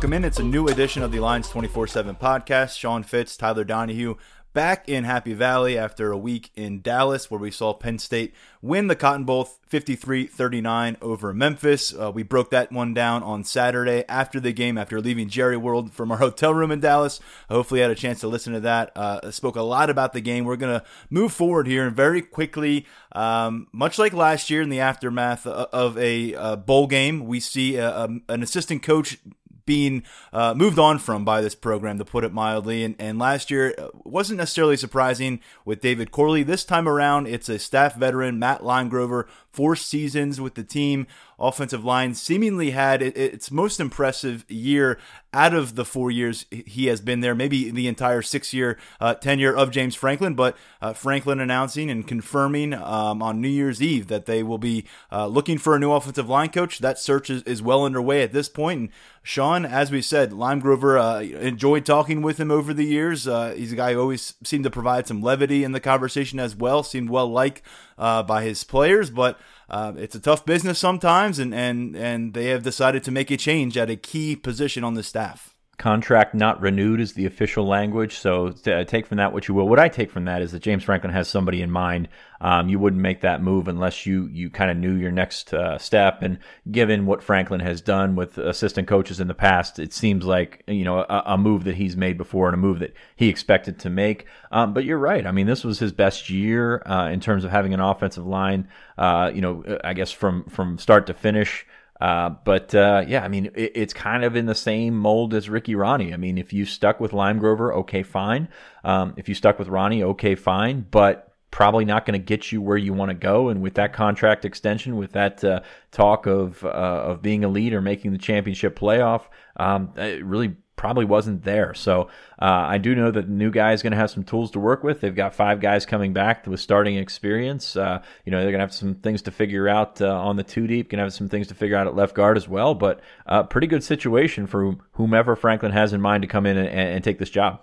Welcome in. It's a new edition of the Lions 24 7 podcast. Sean Fitz, Tyler Donohue, back in Happy Valley after a week in Dallas, where we saw Penn State win the Cotton Bowl 53 39 over Memphis. Uh, we broke that one down on Saturday after the game, after leaving Jerry World from our hotel room in Dallas. Hopefully, you had a chance to listen to that. Uh, spoke a lot about the game. We're going to move forward here and very quickly, um, much like last year in the aftermath of a, a bowl game, we see a, a, an assistant coach being uh, moved on from by this program, to put it mildly. And, and last year uh, wasn't necessarily surprising with David Corley. This time around, it's a staff veteran, Matt Limegrover, four seasons with the team. Offensive line seemingly had its most impressive year out of the four years he has been there, maybe the entire six year uh, tenure of James Franklin. But uh, Franklin announcing and confirming um, on New Year's Eve that they will be uh, looking for a new offensive line coach. That search is, is well underway at this point. And Sean, as we said, Limegrover uh, enjoyed talking with him over the years. Uh, he's a guy who always seemed to provide some levity in the conversation as well, seemed well liked uh, by his players. But uh, it's a tough business sometimes, and, and, and they have decided to make a change at a key position on the staff contract not renewed is the official language. So take from that what you will. What I take from that is that James Franklin has somebody in mind. Um, you wouldn't make that move unless you you kind of knew your next uh, step. And given what Franklin has done with assistant coaches in the past, it seems like you know a, a move that he's made before and a move that he expected to make. Um, but you're right. I mean, this was his best year uh, in terms of having an offensive line. Uh, you know, I guess from from start to finish. Uh, but uh, yeah, I mean, it, it's kind of in the same mold as Ricky Rahne. I mean, if you stuck with Limegrover, okay, fine. Um, if you stuck with Rahne, okay, fine. But probably not going to get you where you want to go. And with that contract extension, with that uh, talk of uh, of being a lead or making the championship playoff, um, it really probably wasn't there. So uh, I do know that the new guy is going to have some tools to work with. They've got five guys coming back with starting experience. Uh, you know, they're going to have some things to figure out uh, on the two deep, going to have some things to figure out at left guard as well. But uh, pretty good situation for whomever Franklin has in mind to come in and, and take this job.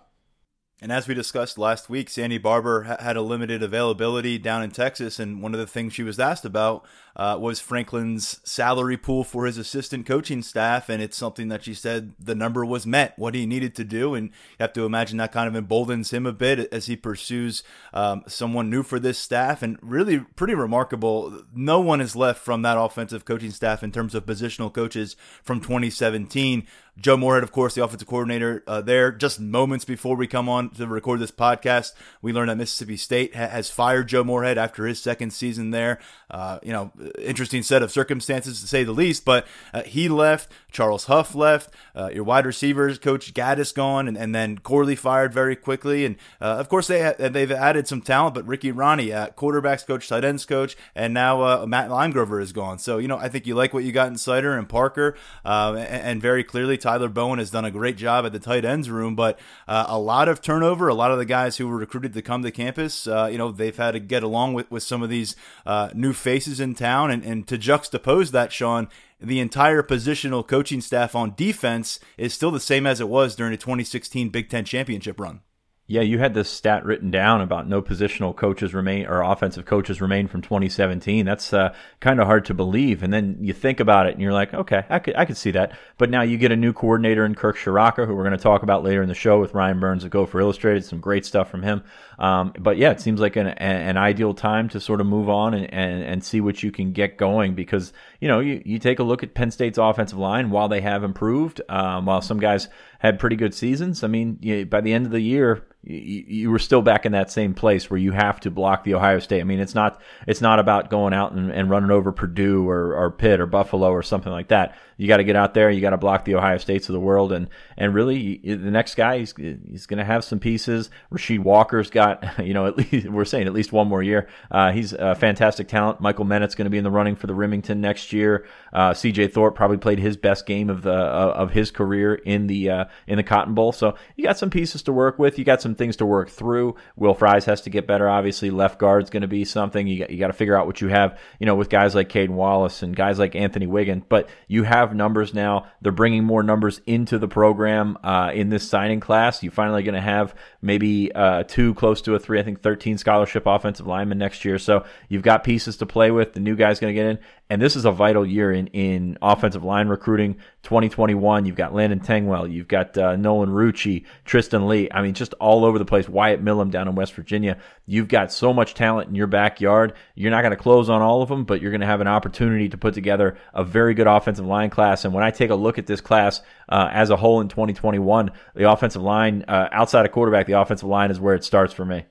And as we discussed last week, Sandy Barbour ha- had a limited availability down in Texas, and one of the things she was asked about uh, was Franklin's salary pool for his assistant coaching staff, and it's something that she said the number was met, what he needed to do, and you have to imagine that kind of emboldens him a bit as he pursues um, someone new for this staff, and really pretty remarkable. No one is left from that offensive coaching staff in terms of positional coaches from 2017. Joe Moorhead, of course, the offensive coordinator uh, there. Just moments before we come on to record this podcast, we learned that Mississippi State ha- has fired Joe Moorhead after his second season there. Uh, you know, interesting set of circumstances to say the least. But uh, he left. Charles Huff left. Uh, your wide receivers coach Gattis gone, and, and then Corley fired very quickly. And uh, of course they ha- they've added some talent, but Ricky Rahne, uh, quarterbacks coach, tight ends coach, and now Matt Limegrover is gone. So you know, I think you like what you got in Seider and Parker, and, and very clearly Tyler Bowen has done a great job at the tight ends room, but uh, a lot of turnover. A lot of the guys who were recruited to come to campus, uh, you know, they've had to get along with, with some of these uh, new faces in town. And, and to juxtapose that, Sean, the entire positional coaching staff on defense is still the same as it was during the 2016 Big Ten championship run. Yeah, you had this stat written down about no positional coaches remain or offensive coaches remain from 2017. That's uh, kind of hard to believe. And then you think about it and you're like, okay, I could, I could see that. But now you get a new coordinator in Kirk Ciarrocca, who we're going to talk about later in the show with Ryan Burns of Gopher Illustrated. Some great stuff from him. Um, but yeah, it seems like an, an ideal time to sort of move on and, and, and see what you can get going because, you know, you, you take a look at Penn State's offensive line while they have improved, um, while some guys had pretty good seasons. I mean, you, by the end of the year, you, you were still back in that same place where you have to block the Ohio State. I mean, it's not it's not about going out and, and running over Purdue or, or Pitt or Buffalo or something like that. You got to get out there. You got to block the Ohio States of the world, and and really the next guy he's he's going to have some pieces. Rasheed Walker's got you know at least we're saying at least one more year. Uh, he's a fantastic talent. Michael Menet's going to be in the running for the Remington next year. Uh, C.J. Thorpe probably played his best game of the uh, of his career in the uh, in the Cotton Bowl. So you got some pieces to work with. You got some things to work through. Will Fries has to get better. Obviously, left guard's going to be something. You got, you got to figure out what you have. You know, with guys like Caden Wallace and guys like Anthony Whigan. But you have numbers now. They're bringing more numbers into the program uh, in this signing class. You're finally going to have maybe uh, two, close to a three. I think 13 scholarship offensive linemen next year. So you've got pieces to play with. The new guy's going to get in, and this is a vital year in in offensive line recruiting. 2021, you've got Landon Tengwall, you've got uh, Nolan Rucci, Tristan Leigh. I mean, just all over the place. Wyatt Milum down in West Virginia. You've got so much talent in your backyard. You're not going to close on all of them, but you're going to have an opportunity to put together a very good offensive line class. And when I take a look at this class uh, as a whole in 2021, the offensive line, uh, outside of quarterback, the offensive line is where it starts for me.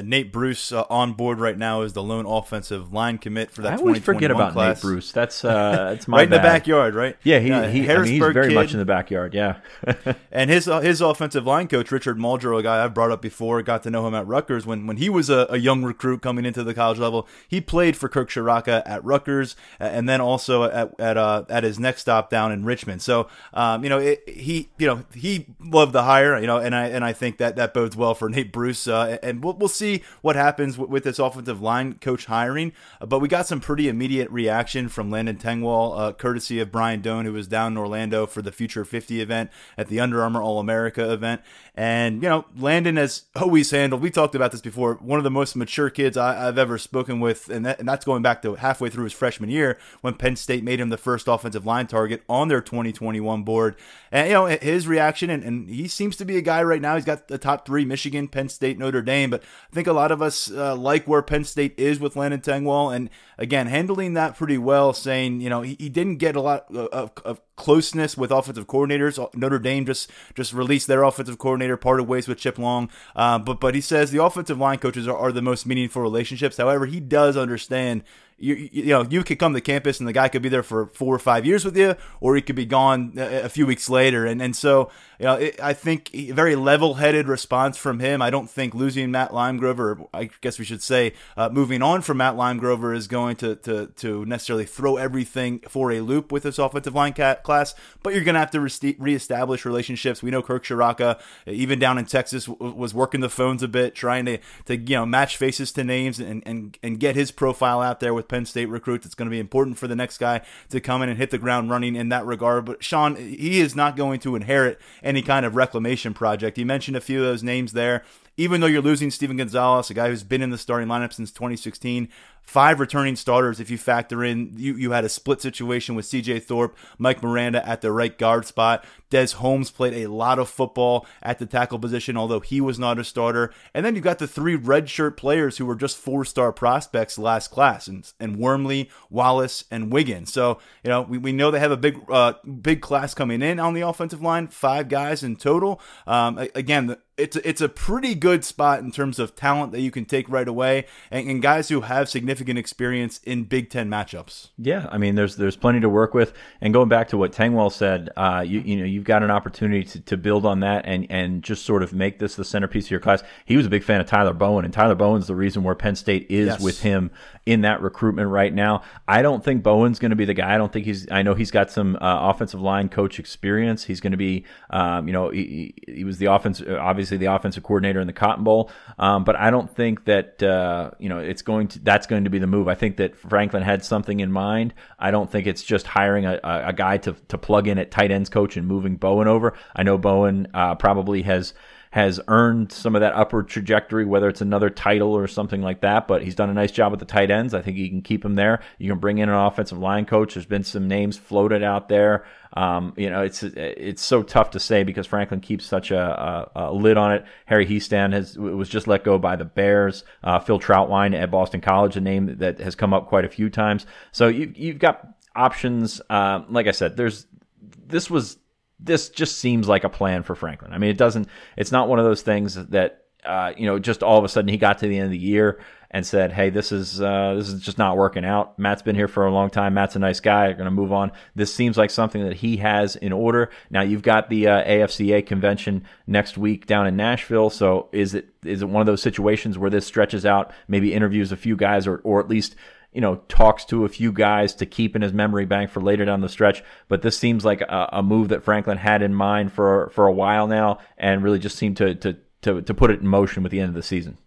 Nate Bruce uh, on board right now is the lone offensive line commit for that. I always forget about class. Nate Bruce. That's uh, that's my right in the backyard, right? Yeah, he, uh, he I mean, he's very kid. much in the backyard. Yeah, and his uh, his offensive line coach Richard Muldrow, a guy I've brought up before, got to know him at Rutgers when when he was a, a young recruit coming into the college level. He played for Kirk Ciarrocca at Rutgers, and then also at at uh, at his next stop down in Richmond. So um, you know it, he you know he loved the hire, you know, and I and I think that that bodes well for Nate Bruce, uh, and we'll we'll see what happens happens with this offensive line coach hiring. Uh, but we got some pretty immediate reaction from Landon Tengwall, uh, courtesy of Brian Dohn, who was down in Orlando for the Future 50 event at the Under Armour All America event. And, you know, Landon has always handled, we talked about this before, one of the most mature kids I, have ever spoken with. And, that, and that's going back to halfway through his freshman year when Penn State made him the first offensive line target on their 2021 board. And, you know, his reaction, and, and he seems to be a guy right now, he's got the top three Michigan, Penn State, Notre Dame. But I think a lot of us uh, like where Penn State is with Landon Tengwall. And again, handling that pretty well, saying, you know, he, he didn't get a lot of, of closeness with offensive coordinators. Notre Dame just just released their offensive coordinator, parted ways with Chip Long. Uh, but but he says the offensive line coaches are, are the most meaningful relationships. However, he does understand you, you know you could come to campus and the guy could be there for four or five years with you, or he could be gone a, few weeks later. And and so you know it, I think a very level headed response from him. I don't think losing Matt Limegrover, I guess we should say uh, moving on from Matt Limegrover is going to to to necessarily throw everything for a loop with this offensive line class. But you're going to have to re- reestablish relationships. We know Kirk Ciarrocca, even down in Texas, was working the phones a bit, trying to to you know match faces to names and and and get his profile out there with Penn State recruits. It's going to be important for the next guy to come in and hit the ground running in that regard. But Sean, he is not going to inherit any kind of reclamation project. He mentioned a few of those names there even though you're losing Steven Gonzalez, a guy who's been in the starting lineup since 2016, five returning starters if you factor in you, you had a split situation with CJ Thorpe, Mike Miranda at the right guard spot. Des Holmes played a lot of football at the tackle position, although he was not a starter. And then you've got the three redshirt players who were just four star prospects last class, and, and Wormley, Wallace, and Wiggins. So, you know, we, we know they have a big uh, big class coming in on the offensive line, five guys in total. Um, again, the, it's it's a pretty good spot in terms of talent that you can take right away, and, and guys who have significant experience in Big Ten matchups. Yeah, I mean, there's there's plenty to work with. And going back to what Tengwall said, uh, you you know you've got an opportunity to, to build on that and and just sort of make this the centerpiece of your class. He was a big fan of Tyler Bowen, and Tyler Bowen's the reason where Penn State is yes. with him in that recruitment right now. I don't think Bowen's going to be the guy. I don't think he's. I know he's got some uh, offensive line coach experience. He's going to be, um, you know, he, he, was the offense, obviously the offensive coordinator in the Cotton Bowl. Um, but I don't think that uh, you know it's going to. That's going to be the move. I think that Franklin had something in mind. I don't think it's just hiring a, a guy to to plug in at tight ends coach and moving Bowen over. I know Bowen uh, probably has has earned some of that upward trajectory, whether it's another title or something like that. But he's done a nice job with the tight ends. I think you can keep him there. You can bring in an offensive line coach. There's been some names floated out there. Um, you know, it's it's so tough to say because Franklin keeps such a, a, a lid on it. Harry Hiestand has was just let go by the Bears. Uh, Phil Trautwein at Boston College, a name that has come up quite a few times. So you you've got options. Uh, like I said, there's this was this just seems like a plan for Franklin. I mean, it doesn't. It's not one of those things that uh, you know just all of a sudden he got to the end of the year and said, "Hey, this is uh, this is just not working out." Matt's been here for a long time. Matt's a nice guy. Going to move on. This seems like something that he has in order. Now you've got the uh, AFCA convention next week down in Nashville. So is it is it one of those situations where this stretches out, maybe interviews a few guys, or or at least you know, talks to a few guys to keep in his memory bank for later down the stretch. But this seems like a, a, move that Franklin had in mind for for a while now, and really just seemed to to to, to put it in motion with the end of the season.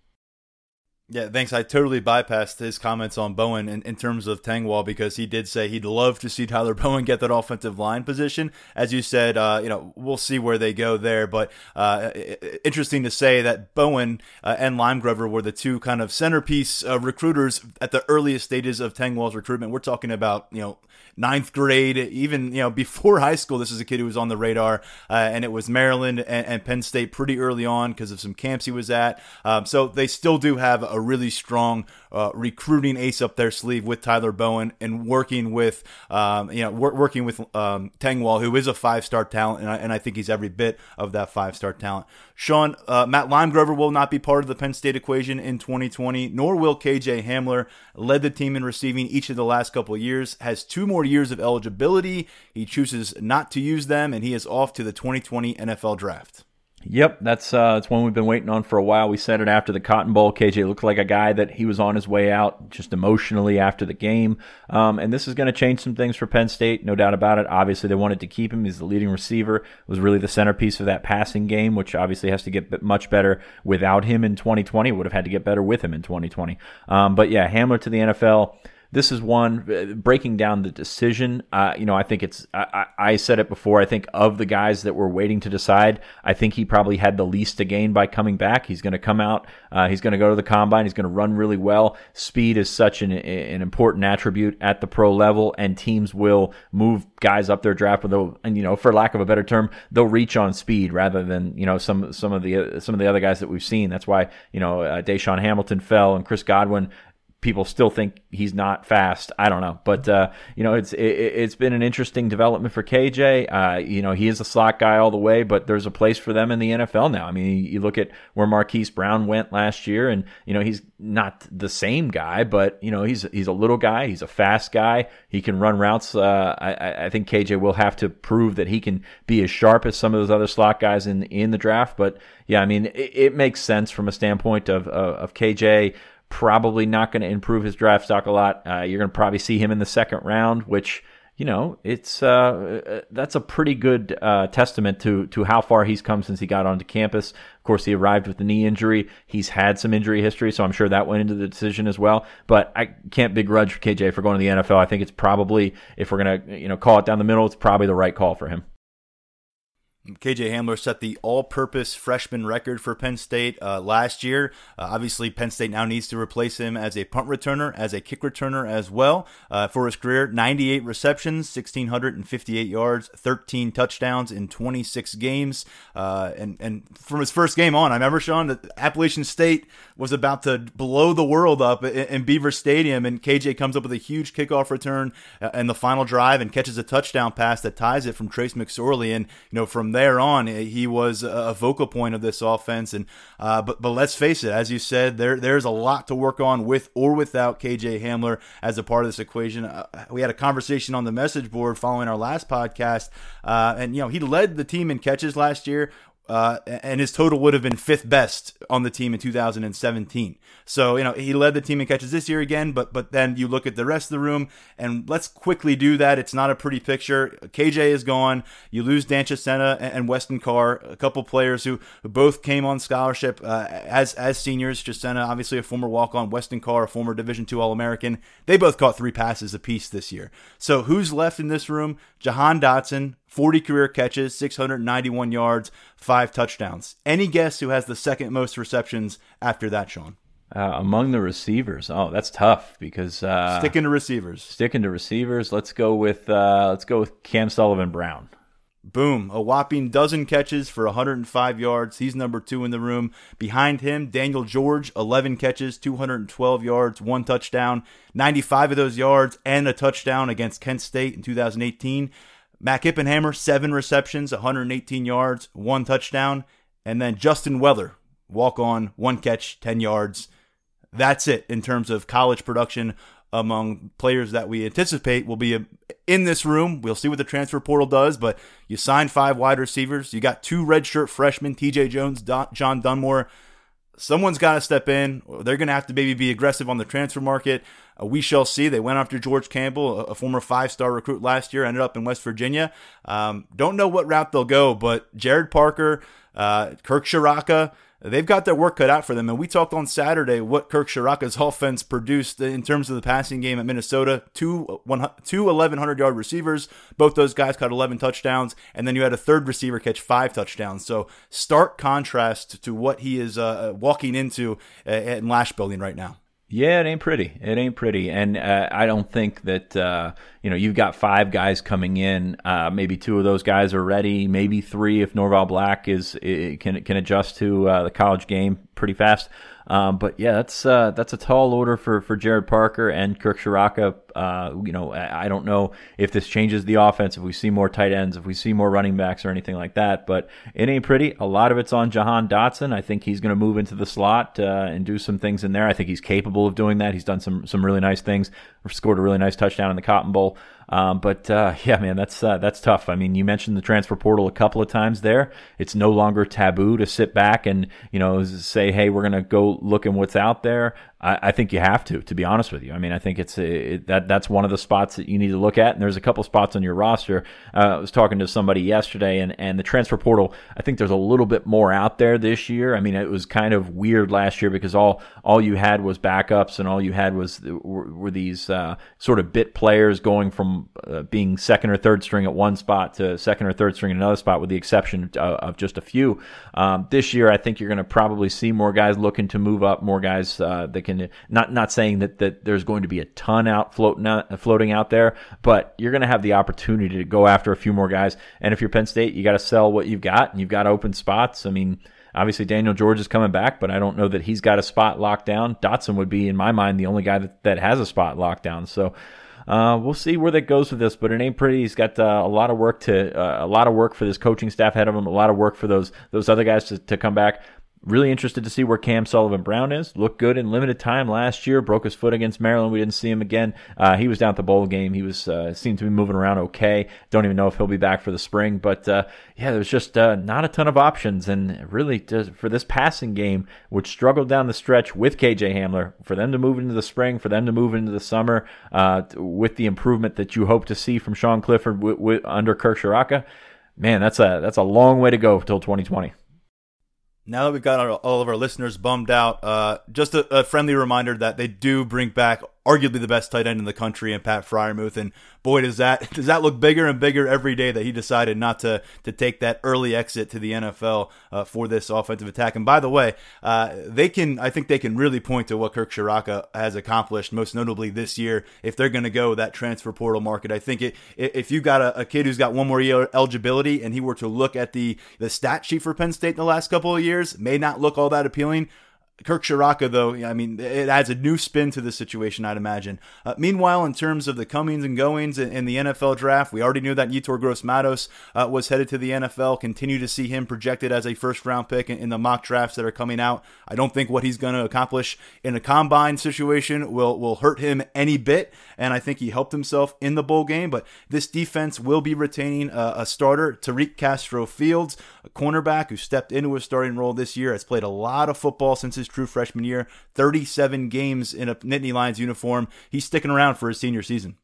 Yeah, thanks. I totally bypassed his comments on Bowen in, in terms of Tengwall because he did say he'd love to see Tyler Bowen get that offensive line position. As you said, uh, you know, we'll see where they go there. But uh, interesting to say that Bowen uh, and Limegrover were the two kind of centerpiece uh, recruiters at the earliest stages of Tengwall's recruitment. We're talking about, you know, ninth grade, even you know before high school. This is a kid who was on the radar, uh, and it was Maryland and, and, Penn State pretty early on because of some camps he was at. Um, so they still do have really strong uh, recruiting ace up their sleeve with Tyler Bowen and working with um, you know wor- working with um, Tengwall, who is a five star talent, and I, and I, think he's every bit of that five star talent. Sean uh, Matt Limegrover will not be part of the Penn State equation in 2020, nor will KJ Hamler. Led the team in receiving each of the last couple years, has two more years of eligibility. He chooses not to use them, and he is off to the 2020 NFL Draft. Yep, that's uh, that's one we've been waiting on for a while. We said it after the Cotton Bowl. KJ looked like a guy that he was on his way out just emotionally after the game, um, and this is going to change some things for Penn State, no doubt about it. Obviously, they wanted to keep him. He's the leading receiver. Was really the centerpiece of that passing game, which obviously has to get much better without him in 2020. Would have had to get better with him in 2020. Um, but yeah, Hamler to the NFL this is one uh, breaking down the decision. Uh, you know, I think it's. I, I, said it before. I think of the guys that were waiting to decide, I think he probably had the least to gain by coming back. He's going to come out. Uh, he's going to go to the combine. He's going to run really well. Speed is such an an important attribute at the pro level, and teams will move guys up their draft. They'll, and you know, for lack of a better term, they'll reach on speed rather than you know some some of the some of the other guys that we've seen. That's why you know uh, DaeSean Hamilton fell and Chris Godwin people still think he's not fast. I don't know, but uh, you know, it's it, has been an interesting development for KJ. Uh, you know, he is a slot guy all the way, but there's a place for them in the NFL now. I mean, you look at where Marquise Brown went last year, and you know, he's not the same guy, but you know, he's he's a little guy. He's a fast guy. He can run routes. Uh, I, I think KJ will have to prove that he can be as sharp as some of those other slot guys in in the draft. But yeah, I mean, it, it makes sense from a standpoint of of, of KJ probably not going to improve his draft stock a lot. Uh, you're going to probably see him in the second round, which you know it's uh, uh, that's a pretty good uh, testament to to how far he's come since he got onto campus. Of course, he arrived with the knee injury. He's had some injury history, so I'm sure that went into the decision as well. But I can't begrudge KJ for going to the NFL. I think it's probably if we're gonna you know call it down the middle, it's probably the right call for him. KJ Hamler set the all purpose freshman record for Penn State uh, last year. Uh, obviously, Penn State now needs to replace him as a punt returner, as a kick returner as well. Uh, for his career, 98 receptions, 1,658 yards, 13 touchdowns in 26 games. Uh, and, and from his first game on, I remember, Sean, that Appalachian State was about to blow the world up in, in Beaver Stadium, and KJ comes up with a huge kickoff return uh, in the final drive and catches a touchdown pass that ties it from Trace McSorley. And, you know, from there on, he was a vocal point of this offense. And uh, but but let's face it, as you said, there there's a lot to work on with or without KJ Hamler as a part of this equation. Uh, we had a conversation on the message board following our last podcast, uh, and you know he led the team in catches last year uh, and his total would have been fifth best on the team in 2017. So you know he led the team in catches this year again, but but then you look at the rest of the room, and let's quickly do that. It's not a pretty picture. KJ is gone. You lose Dan Chisena and Weston Carr, a couple players who, who both came on scholarship uh, as as seniors. Chisena, obviously a former walk on. Weston Carr, a former Division two All American. They both caught three passes apiece this year. So who's left in this room? Jahan Dotson, 40 career catches, 691 yards, five touchdowns. Any guess who has the second most receptions after that, Sean? Uh, among the receivers, oh, that's tough because uh, sticking to receivers. Sticking to receivers. Let's go with uh, let's go with Cam Sullivan Brown. Boom, a whopping dozen catches for 105 yards. He's number two in the room. Behind him, Daniel George, 11 catches, 212 yards, one touchdown, 95 of those yards, and a touchdown against Kent State in 2018. Mac Hippenhammer, seven receptions, 118 yards, one touchdown. And then Justin Weller, walk on, one catch, 10 yards. That's it in terms of college production among players that we anticipate will be in this room. We'll see what the transfer portal does, but you signed five wide receivers. You got two redshirt freshmen, TJ Jones, John Dunmore. Someone's got to step in. They're going to have to maybe be aggressive on the transfer market. Uh, we shall see. They went after George Campbell, a, former five star recruit last year, ended up in West Virginia. Um, don't know what route they'll go, but Gerad Parker, uh, Kirk Ciarrocca, they've got their work cut out for them. And we talked on Saturday what Kirk Ciarrocca's offense produced in terms of the passing game at Minnesota. Two, one, two 1,100 yard receivers. Both those guys caught 11 touchdowns. And then you had a third receiver catch five touchdowns. So stark contrast to what he is uh, walking into uh, in Lasch Building right now. Yeah, it ain't pretty. It ain't pretty, and uh, I don't think that uh, you know you've got five guys coming in. Uh, maybe two of those guys are ready. Maybe three if Norval Black is can can adjust to uh, the college game pretty fast. Um, but yeah, that's uh, that's a tall order for, for Gerad Parker and Kirk Ciarrocca. Uh, you know, I, I, don't know if this changes the offense, if we see more tight ends, if we see more running backs or anything like that. But it ain't pretty. A lot of it's on Jahan Dotson. I think he's going to move into the slot uh, and do some things in there. I think he's capable of doing that. He's done some some really nice things. Scored a really nice touchdown in the Cotton Bowl. Um, but uh, yeah, man, that's uh, that's tough. I mean, you mentioned the transfer portal a couple of times there. It's no longer taboo to sit back and you know say, hey, we're gonna go look at what's out there. I, I, think you have to, to be honest with you. I mean, I think it's a, it, that that's one of the spots that you need to look at. And there's a couple spots on your roster. Uh, I was talking to somebody yesterday, and and the transfer portal. I think there's a little bit more out there this year. I mean, it was kind of weird last year because all all you had was backups, and all you had was were, were these uh, sort of bit players going from uh, being second or third string at one spot to second or third string at another spot, with the exception of, of just a few. Um, this year, I think you're going to probably see more guys looking to move up, more guys uh, that can not not saying that that there's going to be a ton out floating out, floating out there, but you're going to have the opportunity to go after a few more guys. And if you're Penn State, you got to sell what you've got, and you've got open spots. I mean. Obviously, Daniel George is coming back, but I don't know that he's got a spot locked down. Dotson would be, in my mind, the only guy that, that has a spot locked down. So, uh, we'll see where that goes with this, but it ain't pretty. He's got uh, a lot of work to uh, a lot of work for this coaching staff ahead of him. A lot of work for those those other guys to, to come back. Really interested to see where Cam Sullivan Brown is. Looked good in limited time last year. Broke his foot against Maryland. We didn't see him again. Uh, he was down at the bowl game. He was uh, seemed to be moving around okay. Don't even know if he'll be back for the spring. But uh, yeah, there's just uh, not a ton of options. And really, for this passing game, which struggled down the stretch with KJ Hamler, for them to move into the spring, for them to move into the summer, uh, with the improvement that you hope to see from Sean Clifford w- w- under Kirk Ciarrocca, man, that's a that's a long way to go until 2020 now that we've got all of our listeners bummed out, uh, just a, a, friendly reminder that they do bring back arguably the best tight end in the country and Pat Freiermuth. And boy, does that does that look bigger and bigger every day that he decided not to to take that early exit to the NFL uh, for this offensive attack. And by the way, uh, they can I think they can really point to what Kirk Ciarrocca has accomplished, most notably this year, if they're going to go that transfer portal market. I think it, if you got a, a kid who's got one more year eligibility and he were to look at the the stat sheet for Penn State in the last couple of years, may not look all that appealing. Kirk Ciarrocca, though, I mean, it adds a new spin to the situation, I'd imagine. Uh, meanwhile, in terms of the comings and goings in, in, the NFL draft, we already knew that Yetur Gross Matos uh, was headed to the NFL. Continue to see him projected as a first round pick in, in the mock drafts that are coming out. I don't think what he's going to accomplish in a combine situation will, will hurt him any bit. And I think he helped himself in the bowl game. But this defense will be retaining a, a starter, Tariq Castro Fields, a cornerback who stepped into a starting role this year, has played a lot of football since his his true freshman year, 37 games in a Nittany Lions uniform. He's sticking around for his senior season.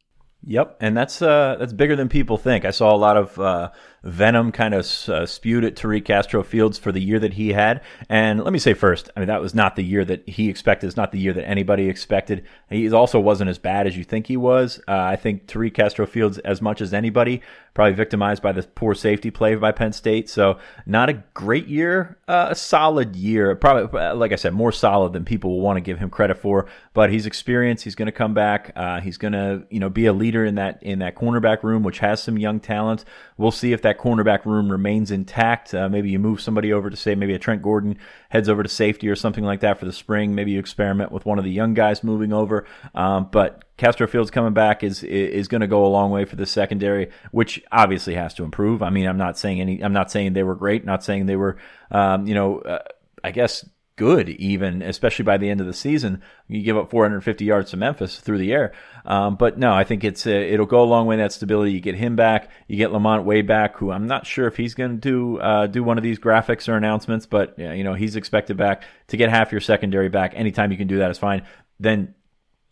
Yep, and that's uh, that's bigger than people think. I saw a lot of uh, venom kind of uh, spewed at Tariq Castro Fields for the year that he had. And let me say first, I mean that was not the year that he expected. It's not the year that anybody expected. He also wasn't as bad as you think he was. Uh, I think Tariq Castro Fields, as much as anybody, probably victimized by the poor safety play by Penn State. So not a great year, uh, a solid year. Probably, like I said, more solid than people will want to give him credit for. But he's experienced. He's going to come back. Uh, he's going to you know be a leader in that in that cornerback room, which has some young talent. We'll see if that that cornerback room remains intact. Uh, maybe you move somebody over to say maybe a Trent Gordon heads over to safety or something like that for the spring. Maybe you experiment with one of the young guys moving over. Um, but Castro Fields coming back is is going to go a long way for the secondary, which obviously has to improve. I mean, I'm not saying any. I'm not saying they were great. Not saying they were, um, you know, uh, I guess good even, especially by the end of the season. You give up 450 yards to Memphis through the air. Um, but no, I think it's uh, it'll go a long way in that stability. You get him back, you get Lamont way back, who I'm not sure if he's going to do uh, do one of these graphics or announcements, but you know he's expected back to get half your secondary back. Anytime you can do that is fine. Then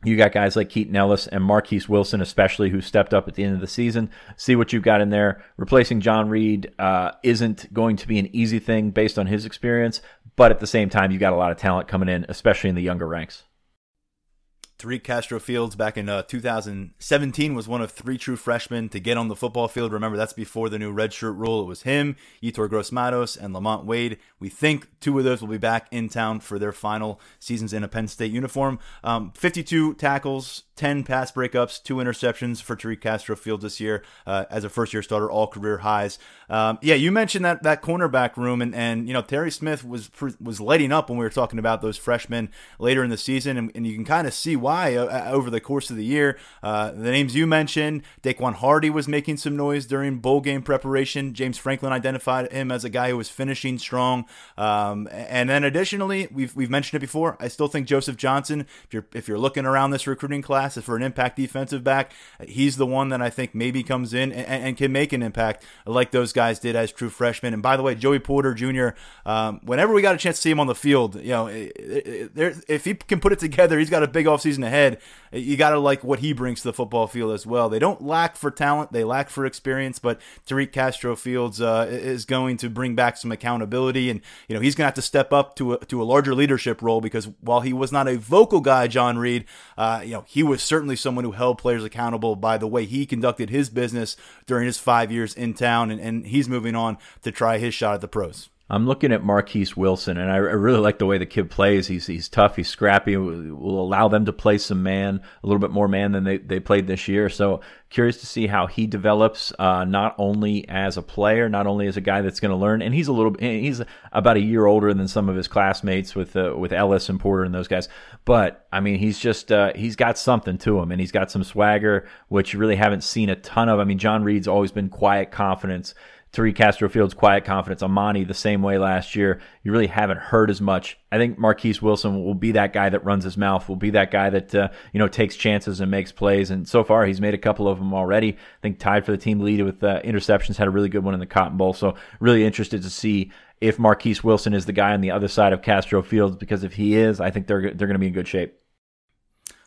you got guys like Keaton Ellis and Marquise Wilson, especially, who stepped up at the end of the season. See what you've got in there. Replacing John Reid uh, isn't going to be an easy thing based on his experience, but at the same time, you've got a lot of talent coming in, especially in the younger ranks. Tariq Castro Fields back in uh, 2017 was one of three true freshmen to get on the football field. Remember, that's before the new redshirt rule. It was him, Yetur Gross-Matos, and Lamont Wade. We think two of those will be back in town for their final seasons in a Penn State uniform. Um, 52 tackles, 10 pass breakups, two interceptions for Tariq Castro Fields this year uh, as a first year starter, all career highs. Um, yeah, you mentioned that that cornerback room, and, and you know Terry Smith was was lighting up when we were talking about those freshmen later in the season, and, and you can kind of see why uh, uh, over the course of the year. Uh, the names you mentioned, Daequan Hardy was making some noise during bowl game preparation. James Franklin identified him as a guy who was finishing strong, um, and then additionally, we've we've mentioned it before. I still think Joseph Johnson, if you're if you're looking around this recruiting class for an impact defensive back, he's the one that I think maybe comes in and, and can make an impact like those guys did as true freshmen. And by the way, Joey Porter Jr. Um, whenever we got a chance to see him on the field, you know, if he can put it together, he's got a big offseason ahead. You got to like what he brings to the football field as well. They don't lack for talent, they lack for experience, but Tariq Castro Fields uh, is going to bring back some accountability, and you know he's going to have to step up to a, to a larger leadership role because while he was not a vocal guy, John Reid, uh, you know he was certainly someone who held players accountable by the way he conducted his business during his five years in town, and, and he's moving on to try his shot at the pros. I'm looking at Marquise Wilson, and I, really like the way the kid plays. He's he's tough, he's scrappy. Will allow them to play some man, a little bit more man than they, they played this year. So curious to see how he develops, uh, not only as a player, not only as a guy that's going to learn. And he's a little he's about a year older than some of his classmates with uh, with Ellis and Porter and those guys. But I mean, he's just uh, he's got something to him, and he's got some swagger, which you really haven't seen a ton of. I mean, John Reid's always been quiet confidence. Tariq Castro Fields' quiet confidence. Amani the same way last year. You really haven't heard as much. I think Marquise Wilson will be that guy that runs his mouth. Will be that guy that uh, you know takes chances and makes plays. And so far, he's made a couple of them already. I think tied for the team lead with uh, interceptions. Had a really good one in the Cotton Bowl. So really interested to see if Marquise Wilson is the guy on the other side of Castro Fields. Because if he is, I think they're they're going to be in good shape.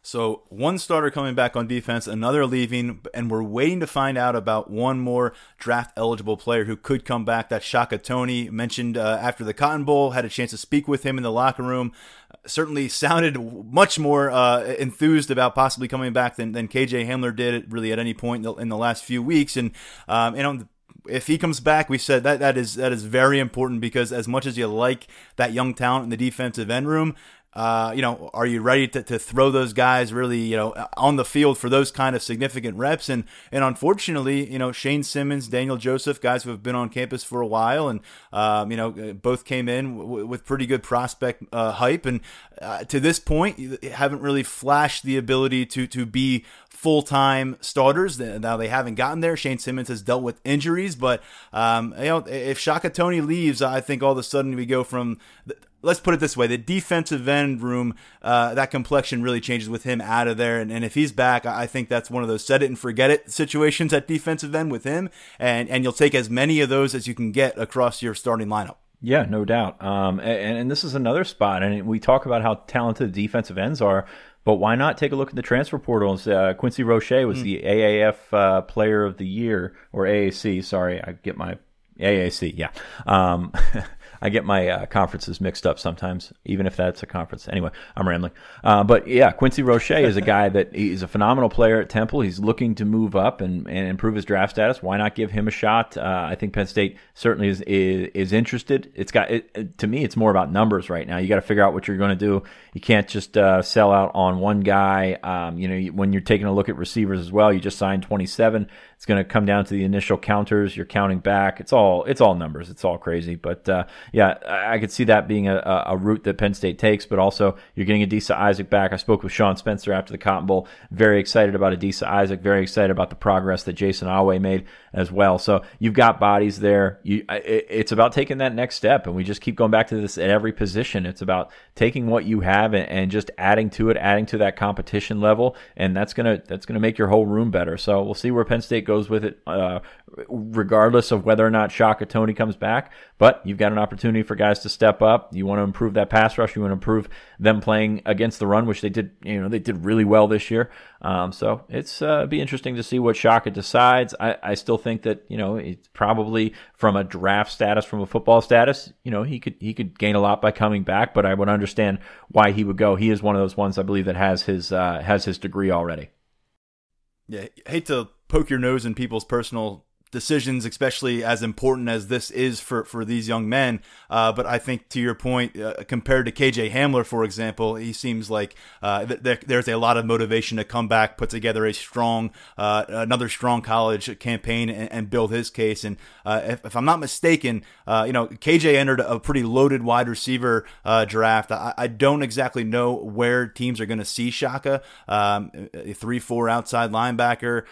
So one starter coming back on defense, another leaving, and we're waiting to find out about one more draft eligible player who could come back. That Shaka Toney mentioned uh, after the Cotton Bowl. Had a chance to speak with him in the locker room. Certainly sounded much more uh, enthused about possibly coming back than, than KJ Hamler did really at any point in the, in the last few weeks. And um, and on if he comes back, we said that that is that is very important because as much as you like that young talent in the defensive end room, uh, you know, are you ready to, to throw those guys really, you know, on the field for those kind of significant reps? And and unfortunately, you know, Shane Simmons, Daniel Joseph, guys who have been on campus for a while, and um, you know, both came in w- with pretty good prospect uh, hype, and uh, to this point, haven't really flashed the ability to to be full time starters. Now they haven't gotten there. Shane Simmons has dealt with injuries, but um, you know, if Shaka Toney leaves, I think all of a sudden we go from let's put it this way: the defensive end room, uh, that complexion really changes with him out of there. And, and, if he's back, I think that's one of those set it and forget it situations at defensive end with him. And and you'll take as many of those as you can get across your starting lineup. Yeah, no doubt. Um, and, and this is another spot, and we talk about how talented defensive ends are. But why not take a look at the transfer portals? Uh, Quincy Roche was mm. the AAF uh, Player of the Year, or AAC. Sorry, I get my AAC. Yeah. Um, I get my uh, conferences mixed up sometimes, even if that's a conference. Anyway, I'm rambling. Uh, but yeah, Quincy Roche is a guy that he's a phenomenal player at Temple. He's looking to move up and, and improve his draft status. Why not give him a shot? Uh, I think Penn State certainly is is, is interested. It's got it, to me, it's more about numbers right now. You got to figure out what you're going to do. You can't just uh, sell out on one guy. Um, you know, when you're taking a look at receivers as well, you just signed 27. It's going to come down to the initial counters. You're counting back. It's all it's all numbers. It's all crazy. But uh, yeah, I, could see that being a, a, route that Penn State takes. But also, you're getting Adisa Isaac back. I spoke with Sean Spencer after the Cotton Bowl. Very excited about Adisa Isaac. Very excited about the progress that Jayson Oweh made as well. So you've got bodies there. You, it, it's about taking that next step, and we just keep going back to this at every position. It's about taking what you have and, and just adding to it, adding to that competition level, and that's gonna that's gonna make your whole room better. So we'll see where Penn State goes goes with it, uh, regardless of whether or not Shaka Toney comes back. But you've got an opportunity for guys to step up. You want to improve that pass rush. You want to improve them playing against the run, which they did. You know, they did really well this year. Um, so it's uh, be interesting to see what Shaka decides. I, I still think that you know it's probably from a draft status, from a football status, you know he could he could gain a lot by coming back. But I would understand why he would go. He is one of those ones I believe that has his uh, has his degree already. Yeah, hate to poke your nose in people's personal decisions, especially as important as this is for, for these young men. Uh, but I think to your point, uh, compared to KJ Hamler, for example, he seems like uh, th- there's a lot of motivation to come back, put together a strong, uh, another strong college campaign, and, and build his case. And uh, if, if, I'm not mistaken, uh, you know, KJ entered a pretty loaded wide receiver draft. I, I, don't exactly know where teams are going to see Shaka, um, a three four outside linebacker,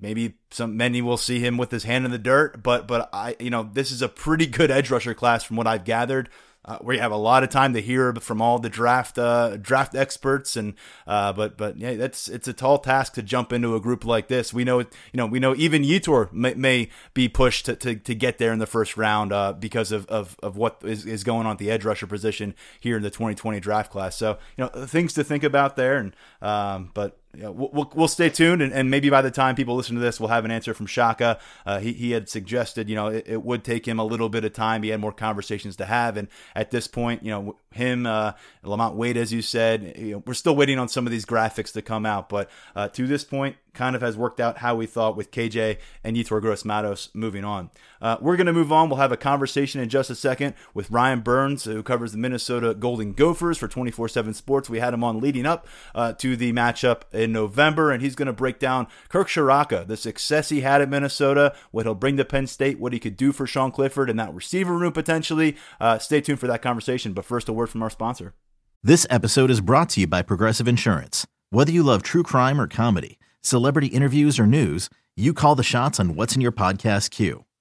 maybe some many will see him with his hand in the dirt, but but I you know this is a pretty good edge rusher class from what I've gathered. Uh, you have a lot of time to hear from all the draft uh, draft experts, and uh, but but yeah, that's it's a tall task to jump into a group like this. We know you know we know even Yetur may, may be pushed to, to, to, get there in the first round uh, because of, of, of what is, is going on at the edge rusher position here in the 2020 draft class. So you know things to think about there, and um, but we'll, we'll stay tuned, and, and, maybe by the time people listen to this, we'll have an answer from Shaka. Uh, he, he had suggested, you know, it, it, would take him a little bit of time. He had more conversations to have, and at this point, you know, him, uh, Lamont Wade, as you said, you know, we're still waiting on some of these graphics to come out, but uh, to this point, kind of has worked out how we thought with KJ and Yetur Gross Matos moving on. Uh, we're going to move on. We'll have a conversation in just a second with Ryan Burns, who covers the Minnesota Golden Gophers for 24 7 Sports. We had him on leading up uh, to the matchup in November, and he's going to break down Kirk Ciarrocca, the success he had at Minnesota, what he'll bring to Penn State, what he could do for Sean Clifford in that receiver room potentially. Uh, stay tuned for that conversation. But first, a word from our sponsor. This episode is brought to you by Progressive Insurance. Whether you love true crime or comedy, celebrity interviews or news, you call the shots on what's in your podcast queue.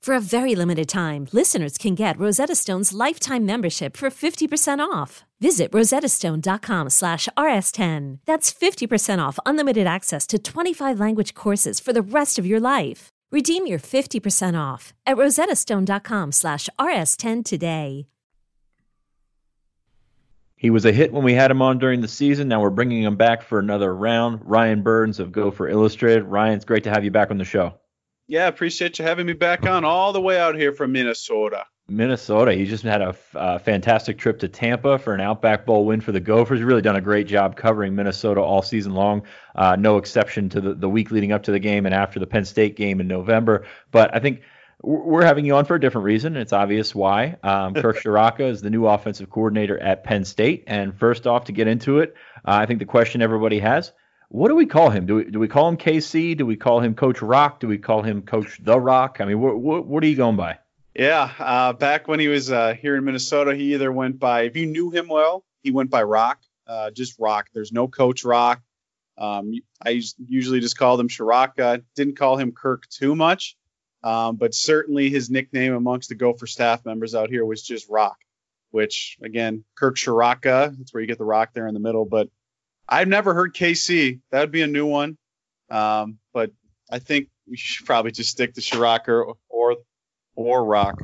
For a very limited time, listeners can get Rosetta Stone's lifetime membership for 50% off. Visit rosettastone.com slash rs10. That's 50% off unlimited access to 25 language courses for the rest of your life. Redeem your 50% off at rosettastone.com slash rs10 today. He was a hit when we had him on during the season. Now we're bringing him back for another round. Ryan Burns of Gopher Illustrated. Ryan, it's great to have you back on the show. Yeah, appreciate you having me back on all the way out here from Minnesota. Minnesota. He just had a uh, fantastic trip to Tampa for an Outback Bowl win for the Gophers. Really done a great job covering Minnesota all season long. Uh, no exception to the, the week leading up to the game and after the Penn State game in November. But I think we're having you on for a different reason. It's obvious why. Um, Kirk Ciarrocca is the new offensive coordinator at Penn State. And first off, to get into it, uh, I think the question everybody has what do we call him? Do we, do we call him KC? Do we call him Coach Rock? Do we call him Coach The Rock? I mean, what, what, what are you going by? Yeah, uh, back when he was uh, here in Minnesota, he either went by, if you knew him well, he went by Rock, uh, just Rock. There's no Coach Rock. Um, I usually just called him Ciarrocca. Didn't call him Kirk too much, um, but certainly his nickname amongst the Gopher staff members out here was just Rock, which again, Kirk Ciarrocca. That's where you get the rock there in the middle. But I've never heard KC. That would be a new one. Um, but I think we should probably just stick to Ciarrocca or, or or Rock.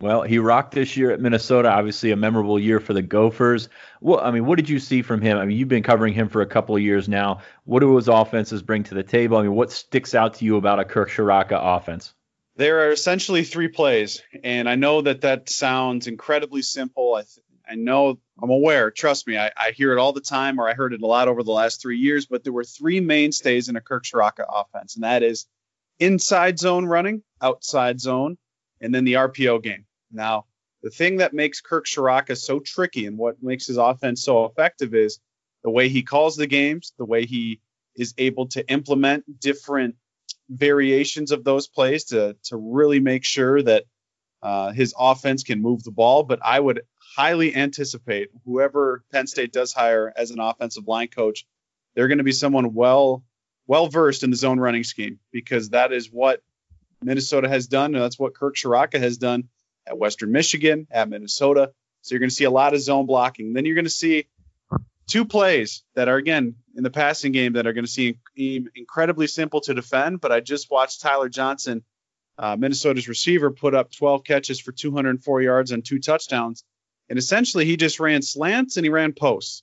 Well, he rocked this year at Minnesota. Obviously, a memorable year for the Gophers. Well, I mean, what did you see from him? I mean, you've been covering him for a couple of years now. What do his offenses bring to the table? I mean, what sticks out to you about a Kirk Ciarrocca offense? There are essentially three plays, and I know that that sounds incredibly simple. I, th- I know I'm aware. Trust me, I, I, hear it all the time, or I heard it a lot over the last three years. But there were three mainstays in a Kirk Ciarrocca offense, and that is inside zone running, outside zone, and then the RPO game. Now, the thing that makes Kirk Ciarrocca so tricky and what makes his offense so effective is the way he calls the games, the way he is able to implement different variations of those plays to to really make sure that uh, his offense can move the ball. But I would highly anticipate whoever Penn State does hire as an offensive line coach, they're going to be someone well well versed in the zone running scheme because that is what Minnesota has done, and that's what Kirk Ciarrocca has done at Western Michigan, at Minnesota. So you're going to see a lot of zone blocking. Then you're going to see two plays that are again in the passing game that are going to seem incredibly simple to defend. But I just watched Tyler Johnson, uh, Minnesota's receiver, put up 12 catches for 204 yards and two touchdowns. And essentially, he just ran slants and he ran posts.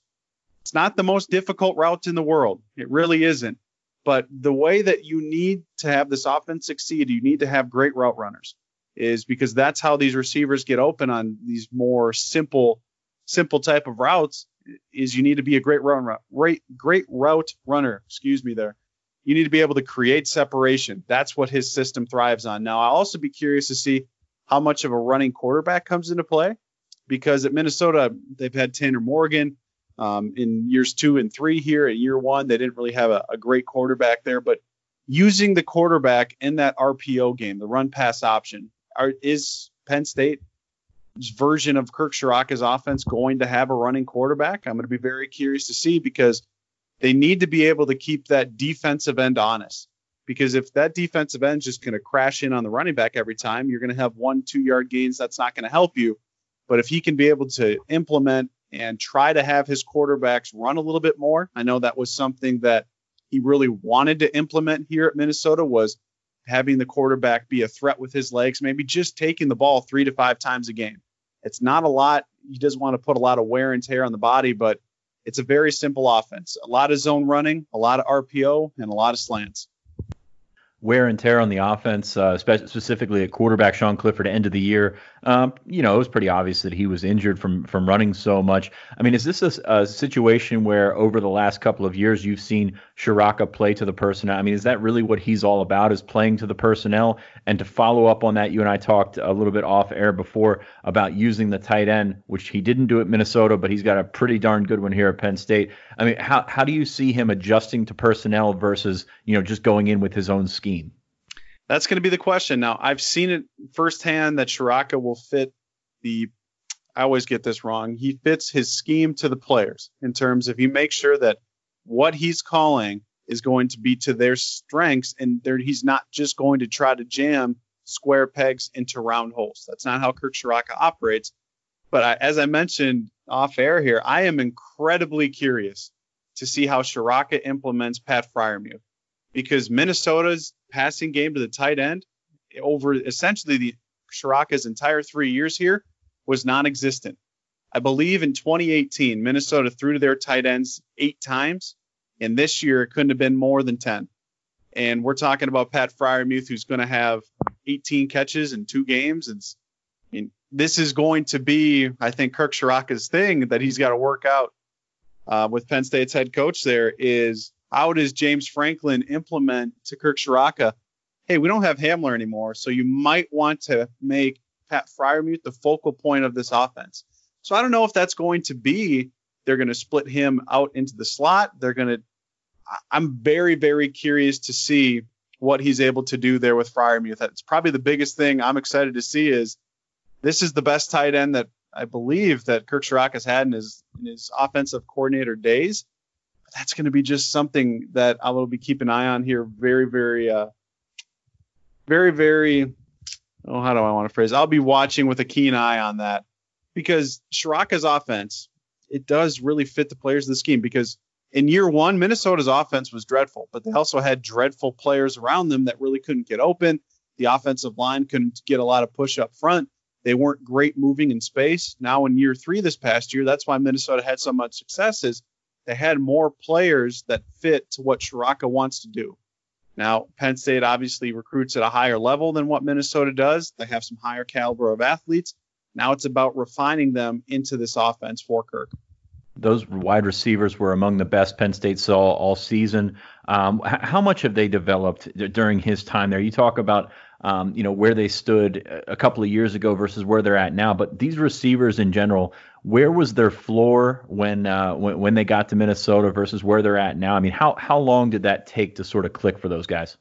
It's not the most difficult route in the world. It really isn't. But the way that you need to have this offense succeed, you need to have great route runners, is because that's how these receivers get open on these more simple, simple type of routes. Is you need to be a great run, great, great route runner. Excuse me, there. You need to be able to create separation. That's what his system thrives on. Now, I'll also be curious to see how much of a running quarterback comes into play, because at Minnesota they've had Tanner Morgan, um, in years two and three here. At year one, they didn't really have a, a great quarterback there, but using the quarterback in that RPO game, the run pass option, are, is Penn State's version of Kirk Ciarrocca's offense going to have a running quarterback? I'm going to be very curious to see because they need to be able to keep that defensive end honest. Because if that defensive end is just going to crash in on the running back every time, you're going to have one, two yard gains. That's not going to help you. But if he can be able to implement and try to have his quarterbacks run a little bit more. I know that was something that he really wanted to implement here at Minnesota was having the quarterback be a threat with his legs, maybe just taking the ball three to five times a game. It's not a lot. He doesn't want to put a lot of wear and tear on the body, but it's a very simple offense. A lot of zone running, a lot of RPO, and a lot of slants wear and tear on the offense, uh, spe- specifically at quarterback Sean Clifford end of the year. Um, you know, it was pretty obvious that he was injured from from running so much. I mean, is this a, a situation where over the last couple of years you've seen Ciarrocca play to the personnel? I mean, is that really what he's all about? Is playing to the personnel? And to follow up on that, you and I talked a little bit off air before about using the tight end, which he didn't do at Minnesota, but he's got a pretty darn good one here at Penn State. I mean, how how do you see him adjusting to personnel versus you know just going in with his own scheme? That's going to be the question. Now, I've seen it firsthand that Ciarrocca will fit the. I always get this wrong. He fits his scheme to the players in terms of he makes sure that what he's calling is going to be to their strengths, and he's not just going to try to jam square pegs into round holes. That's not how Kirk Ciarrocca operates. But I, as I mentioned off air here, I am incredibly curious to see how Ciarrocca implements Pat Freiermuth because Minnesota's passing game to the tight end over essentially the Ciarrocca's entire three years here was non-existent. I believe in 2018, Minnesota threw to their tight ends eight times, and this year it couldn't have been more than 10. And we're talking about Pat Freiermuth, who's going to have 18 catches in two games. Mean, this is going to be, I think, Kirk Ciarrocca's thing that he's got to work out uh, with Penn State's head coach. There is how does James Franklin implement to Kirk Ciarrocca hey, we don't have Hamler anymore, so you might want to make Pat Freiermuth the focal point of this offense. So I don't know if that's going to be they're going to split him out into the slot. They're going to I'm very very curious to see what he's able to do there with Freiermuth. That's probably the biggest thing I'm excited to see is this is the best tight end that I believe that Kirk Ciarrocca has had in his in his offensive coordinator days. That's going to be just something that I will be keeping an eye on here. Very, very, uh, very, very. Oh, how do I want to phrase? I'll be watching with a keen eye on that because Ciarrocca's offense it does really fit the players of the scheme. Because in year one, Minnesota's offense was dreadful, but they also had dreadful players around them that really couldn't get open. The offensive line couldn't get a lot of push up front. They weren't great moving in space. Now in year three this past year, that's why Minnesota had so much success is they had more players that fit to what Ciarrocca wants to do. Now, Penn State obviously recruits at a higher level than what Minnesota does. They have some higher caliber of athletes. Now it's about refining them into this offense for Kirk. Those wide receivers were among the best Penn State saw all season. Um, how much have they developed during his time there? You talk about um, you know where they stood a couple of years ago versus where they're at now. But these receivers in general, where was their floor when uh, when, when they got to Minnesota versus where they're at now? I mean, how how long did that take to sort of click for those guys?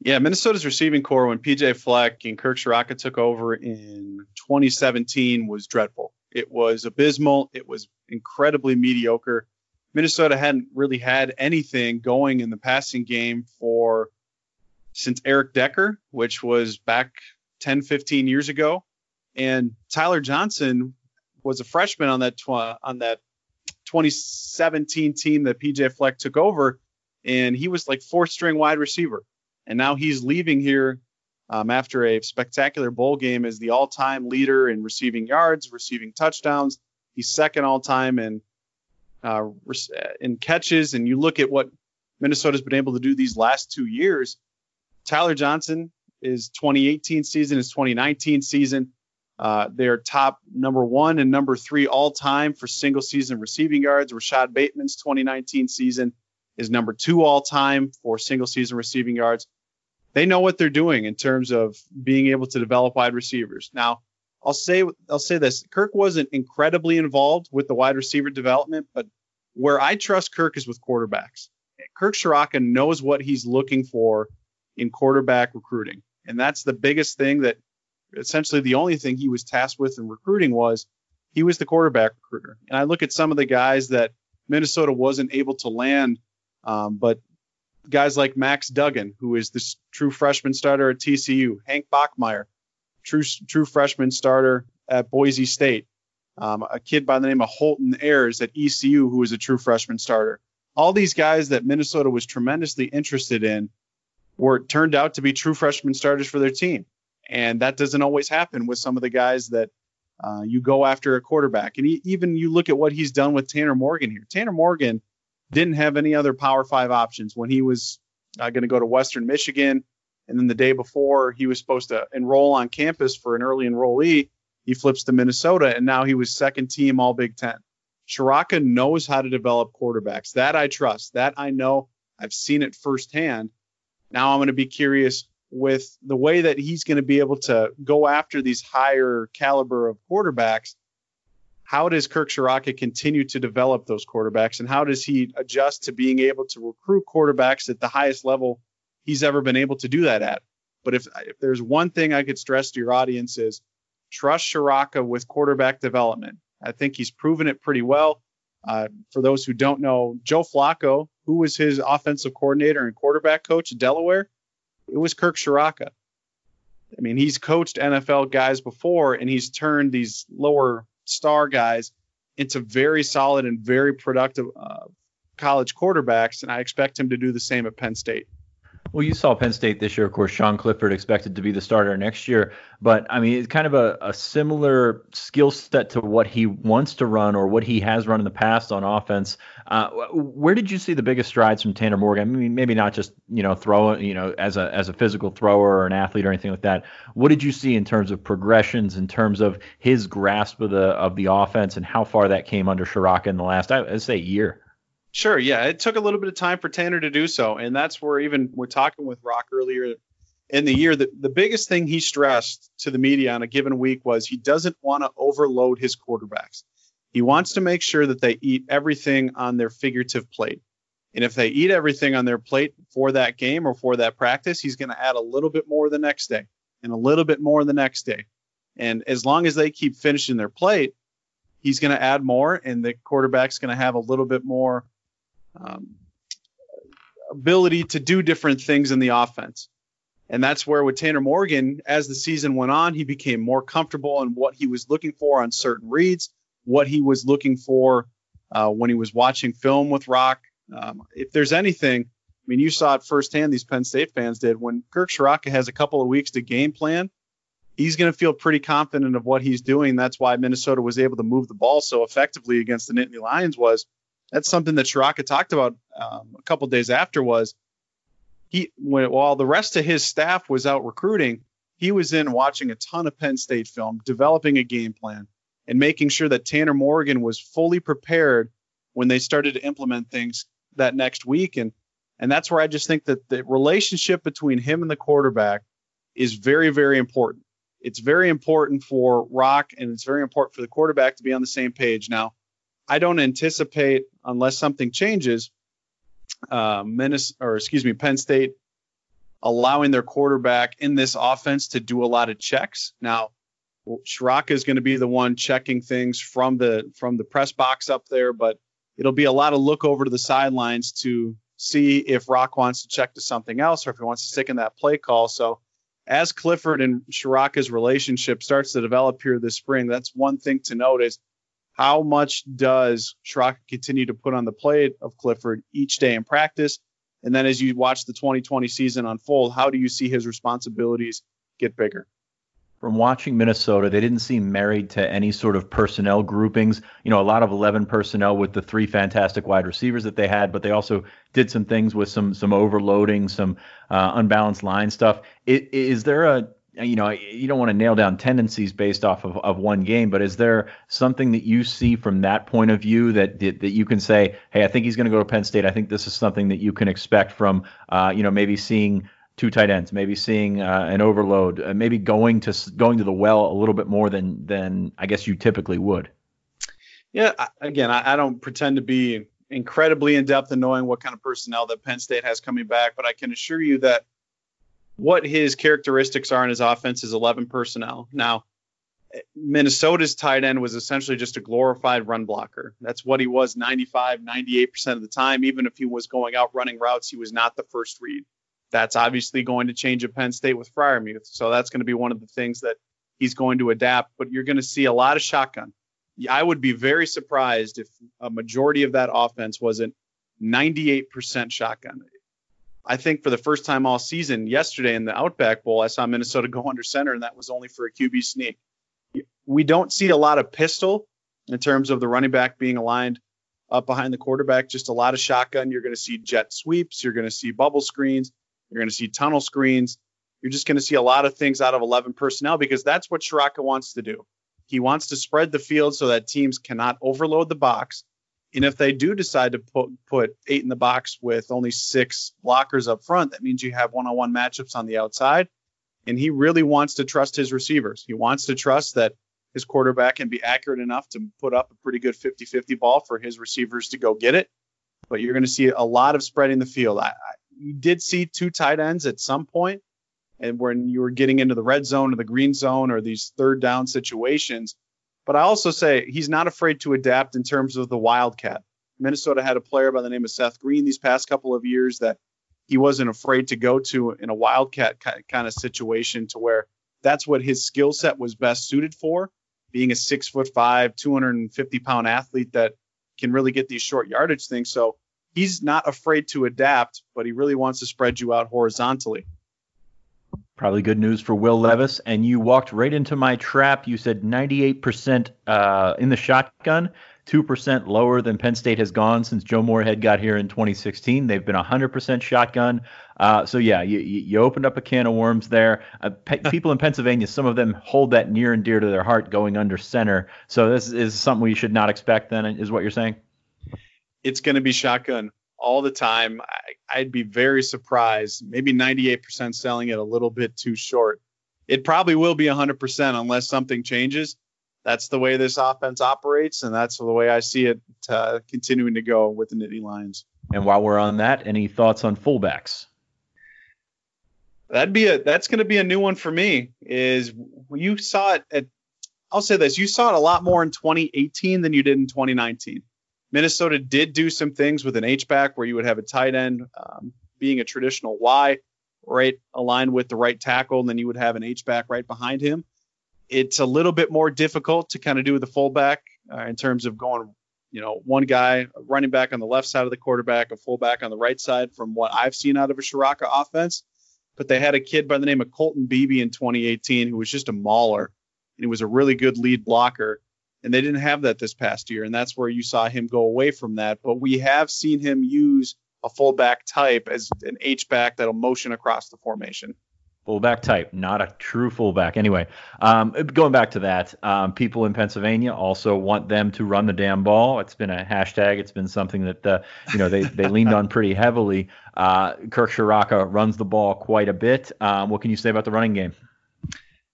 Yeah, Minnesota's receiving corps when PJ Fleck and Kirk Ciarrocca took over in 2017 was dreadful. It was abysmal. It was incredibly mediocre. Minnesota hadn't really had anything going in the passing game for since Eric Decker, which was back 10, 15 years ago. And Tyler Johnson was a freshman on that tw- on that 2017 team that PJ Fleck took over, and he was like fourth string wide receiver. And now he's leaving here um, after a spectacular bowl game as the all-time leader in receiving yards, receiving touchdowns. He's second all-time in uh, in catches. And you look at what Minnesota's been able to do these last two years. Tyler Johnson is 2018 season, is 2019 season. Uh, they're top number one and number three all time for single season receiving yards. Rashod Bateman's 2019 season is number two all time for single season receiving yards. They know what they're doing in terms of being able to develop wide receivers. Now, I'll say I'll say this: Kirk wasn't incredibly involved with the wide receiver development, but where I trust Kirk is with quarterbacks. Kirk Ciarrocca knows what he's looking for in quarterback recruiting. And that's the biggest thing that essentially the only thing he was tasked with in recruiting was he was the quarterback recruiter. And I look at some of the guys that Minnesota wasn't able to land, um, but guys like Max Duggan, who is this true freshman starter at TCU, Hank Bachmeier, true true freshman starter at Boise State, um, a kid by the name of Holton Ahlers at ECU, who was a true freshman starter. All these guys that Minnesota was tremendously interested in were turned out to be true freshman starters for their team. And that doesn't always happen with some of the guys that uh, you go after a quarterback. And he, even you look at what he's done with Tanner Morgan here. Tanner Morgan didn't have any other Power Five options when he was uh, going to go to Western Michigan. And then the day before he was supposed to enroll on campus for an early enrollee, he flips to Minnesota, and now he was second team All Big Ten. Ciarrocca knows how to develop quarterbacks. That I trust. That I know. I've seen it firsthand. Now I'm going to be curious with the way that he's going to be able to go after these higher caliber of quarterbacks. How does Kirk Ciarrocca continue to develop those quarterbacks, and how does he adjust to being able to recruit quarterbacks at the highest level he's ever been able to do that at? But if if there's one thing I could stress to your audience is trust Ciarrocca with quarterback development. I think he's proven it pretty well. Uh, for those who don't know, Joe Flacco, who was his offensive coordinator and quarterback coach at Delaware, it was Kirk Ciarrocca. I mean, he's coached NFL guys before, and he's turned these lower star guys into very solid and very productive uh, college quarterbacks, and I expect him to do the same at Penn State. Well, you saw Penn State this year. Of course, Sean Clifford expected to be the starter next year. But, I mean, it's kind of a, a similar skill set to what he wants to run or what he has run in the past on offense. Uh, where did you see the biggest strides from Tanner Morgan? I mean, maybe not just, you know, throw, you know, as a, as a physical thrower or an athlete or anything like that. What did you see in terms of progressions, in terms of his grasp of the, of the offense and how far that came under Ciarrocca in the last, I'd say, year? Sure, yeah, it took a little bit of time for Tanner to do so, and that's where even we're talking with Rock earlier. in the year. The, the biggest thing he stressed to the media on a given week was he doesn't want to overload his quarterbacks. He wants to make sure that they eat everything on their figurative plate. And if they eat everything on their plate for that game or for that practice, he's going to add a little bit more the next day and a little bit more the next day. And as long as they keep finishing their plate, he's going to add more, and the quarterback's going to have a little bit more um, ability to do different things in the offense. And that's where with Tanner Morgan, as the season went on, he became more comfortable in what he was looking for on certain reads, what he was looking for uh, when he was watching film with Rock. Um, if there's anything, I mean, you saw it firsthand, these Penn State fans did. When Kirk Ciarrocca has a couple of weeks to game plan, he's going to feel pretty confident of what he's doing. That's why Minnesota was able to move the ball so effectively against the Nittany Lions was that's something that Ciarrocca talked about um, a couple days after was he when, while the rest of his staff was out recruiting, he was in watching a ton of Penn State film, developing a game plan, and making sure that Tanner Morgan was fully prepared when they started to implement things that next week. And and that's where I just think that the relationship between him and the quarterback is very, very important it's very important for Rock and it's very important for the quarterback to be on the same page. Now, I don't anticipate, unless something changes, uh, Minnesota, or excuse me, Penn State allowing their quarterback in this offense to do a lot of checks. Now, Ciarrocca is going to be the one checking things from the from the press box up there, but it'll be a lot of look over to the sidelines to see if Rock wants to check to something else or if he wants to stick in that play call. So as Clifford and Ciarrocca's relationship starts to develop here this spring, that's one thing to note is how much does Ciarrocca continue to put on the plate of Clifford each day in practice? And then as you watch the 2020 season unfold, how do you see his responsibilities get bigger? from watching Minnesota, they didn't seem married to any sort of personnel groupings. You know, a lot of 11 personnel with the three fantastic wide receivers that they had, but they also did some things with some some overloading, some uh, unbalanced line stuff. Is there a you know, you don't want to nail down tendencies based off of, of one game, but is there something that you see from that point of view that that, that you can say, hey, I think he's going to go to Penn State. I think this is something that you can expect from, uh, you know, maybe seeing two tight ends, maybe seeing uh, an overload, uh, maybe going to going to the well a little bit more than than I guess you typically would. Yeah, again, I, I don't pretend to be incredibly in depth in knowing what kind of personnel that Penn State has coming back, but I can assure you that what his characteristics are in his offense is 11 personnel. Now, Minnesota's tight end was essentially just a glorified run blocker. That's what he was 95, 98% of the time. Even if he was going out running routes, he was not the first read. That's obviously going to change at Penn State with Freiermuth. So that's going to be one of the things that he's going to adapt. But you're going to see a lot of shotgun. I would be very surprised if a majority of that offense wasn't 98% shotgun. I think for the first time all season, yesterday in the Outback Bowl, I saw Minnesota go under center, and that was only for a QB sneak. We don't see a lot of pistol in terms of the running back being aligned up behind the quarterback, just a lot of shotgun. You're going to see jet sweeps, you're going to see bubble screens. You're going to see tunnel screens. You're just going to see a lot of things out of 11 personnel because that's what Ciarrocca wants to do. He wants to spread the field so that teams cannot overload the box. And if they do decide to put put eight in the box with only six blockers up front, that means you have one-on-one matchups on the outside. And he really wants to trust his receivers. He wants to trust that his quarterback can be accurate enough to put up a pretty good 50-50 ball for his receivers to go get it. But you're going to see a lot of spreading the field. I, you did see two tight ends at some point, and when you were getting into the red zone or the green zone or these third down situations. But I also say he's not afraid to adapt in terms of the wildcat. Minnesota had a player by the name of Seth Green these past couple of years that he wasn't afraid to go to in a wildcat kind of situation to where that's what his skill set was best suited for being a six foot five 250 pound athlete that can really get these short yardage things so he's not afraid to adapt, but he really wants to spread you out horizontally. Probably good news for Will Levis. And you walked right into my trap. You said 98% uh, in the shotgun, 2% lower than Penn State has gone since Joe Moorhead got here in 2016. They've been 100% shotgun. Uh, so, yeah, you, you opened up a can of worms there. Uh, pe- people in Pennsylvania, some of them hold that near and dear to their heart going under center. So, this is something we should not expect, then, is what you're saying? it's going to be shotgun all the time. I, would be very surprised. Maybe 98% selling it a little bit too short. It probably will be 100% unless something changes. That's the way this offense operates, and that's the way I see it uh, continuing to go with the Nittany Lions. And while we're on that, any thoughts on fullbacks? That'd be a that's going to be a new one for me. Is you saw it at I'll say this: you saw it a lot more in 2018 than you did in 2019. Minnesota did do some things with an H back where you would have a tight end um, being a traditional Y, right aligned with the right tackle, and then you would have an H back right behind him. It's a little bit more difficult to kind of do with the fullback uh, in terms of going, you know, one guy running back on the left side of the quarterback, a fullback on the right side, from what I've seen out of a Ciarrocca offense. But they had a kid by the name of Colton Beebe in 2018 who was just a mauler, and he was a really good lead blocker and they didn't have that this past year, and that's where you saw him go away from that. But we have seen him use a fullback type as an H back that'll motion across the formation. Fullback type, not a true fullback. Anyway, um, going back to that, um, people in Pennsylvania also want them to run the damn ball. It's been a hashtag. It's been something that uh, you know they, they leaned on pretty heavily. Uh, Kirk Ciarrocca runs the ball quite a bit. Um, what can you say about the running game?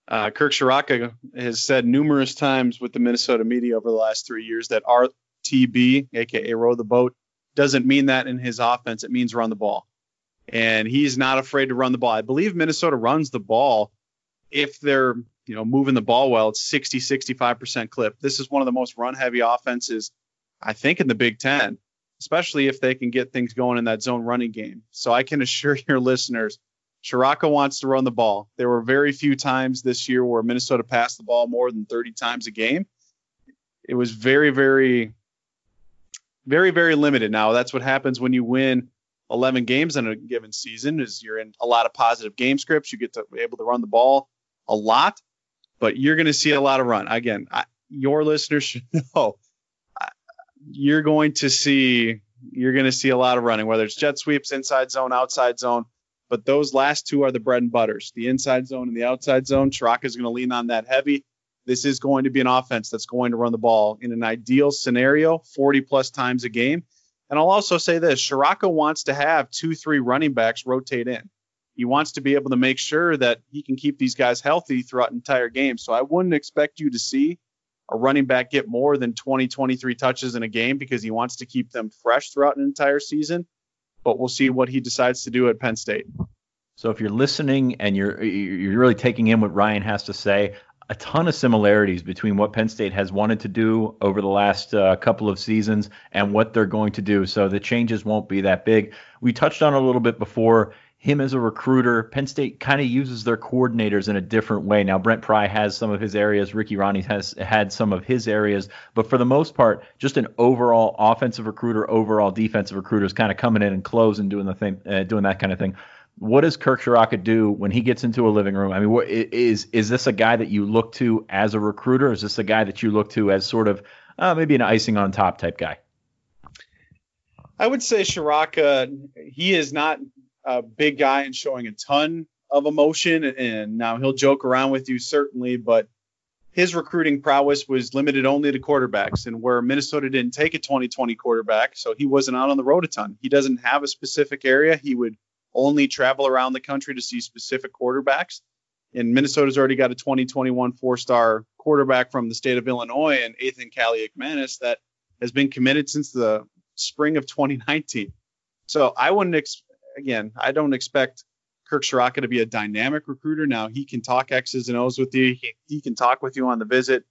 Uh, Kirk Ciarrocca has said numerous times with the Minnesota media over the last three years that RTB, aka row the boat, doesn't mean that in his offense. It means run the ball. And he's not afraid to run the ball. I believe Minnesota runs the ball if they're, you know, moving the ball well, it's 60, 65% clip. This is one of the most run heavy offenses, I think, in the Big Ten, especially if they can get things going in that zone running game. So I can assure your listeners Ciarrocca wants to run the ball. There were very few times this year where Minnesota passed the ball more than 30 times a game. It was very, very, very, very limited. Now that's what happens when you win 11 games in a given season. Is you're in a lot of positive game scripts. You get to be able to run the ball a lot, but you're going to see a lot of run. Again, I, your listeners should know you're going to see you're going to see a lot of running, whether it's jet sweeps, inside zone, outside zone but those last two are the bread and butters the inside zone and the outside zone. Ciarrocca is going to lean on that heavy. This is going to be an offense that's going to run the ball in an ideal scenario 40 plus times a game. And I'll also say this Ciarrocca wants to have two, three running backs rotate in. He wants to be able to make sure that he can keep these guys healthy throughout entire game. So I wouldn't expect you to see a running back get more than 20, 23 touches in a game because he wants to keep them fresh throughout an entire season but we'll see what he decides to do at Penn State. So if you're listening and you're you're really taking in what Ryan has to say, a ton of similarities between what Penn State has wanted to do over the last uh, couple of seasons and what they're going to do. So the changes won't be that big. We touched on a little bit before him as a recruiter. Penn State kind of uses their coordinators in a different way. Now, Brent Pry has some of his areas, Ricky Rahne has had some of his areas, but for the most part, just an overall offensive recruiter, overall defensive recruiter is kind of coming in and closing, doing the thing, uh, doing that kind of thing. What does Kirk Ciarrocca do when he gets into a living room? I mean, what, is is this a guy that you look to as a recruiter? Is this a guy that you look to as sort of uh, maybe an icing on top type guy? I would say Ciarrocca, he is not a big guy and showing a ton of emotion. And now he'll joke around with you, certainly, but his recruiting prowess was limited only to quarterbacks. And where Minnesota didn't take a 2020 quarterback, so he wasn't out on the road a ton. He doesn't have a specific area. He would only travel around the country to see specific quarterbacks. And Minnesota's already got a 2021 four star quarterback from the state of Illinois and Ethan Kaliakmanis that has been committed since the spring of 2019. So I wouldn't ex- again, I don't expect Kirk Ciarrocca to be a dynamic recruiter. Now he can talk X's and O's with you. He, he can talk with you on the visit,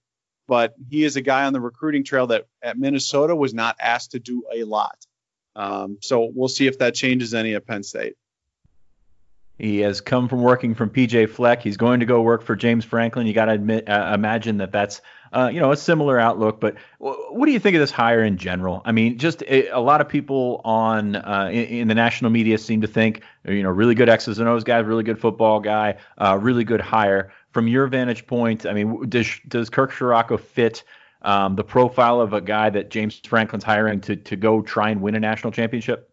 but he is a guy on the recruiting trail that at Minnesota was not asked to do a lot. Um, so we'll see if that changes any at Penn State. He has come from working from PJ Fleck. He's going to go work for James Franklin. You got to admit, uh, imagine that that's uh, you know a similar outlook. But what do you think of this hire in general? I mean, just a, a lot of people on uh, in, in, the national media seem to think you know really good X's and O's guy, really good football guy, uh, really good hire. From your vantage point, I mean, does does Kirk Ciarrocca fit? Um, the profile of a guy that James Franklin's hiring to to go try and win a national championship?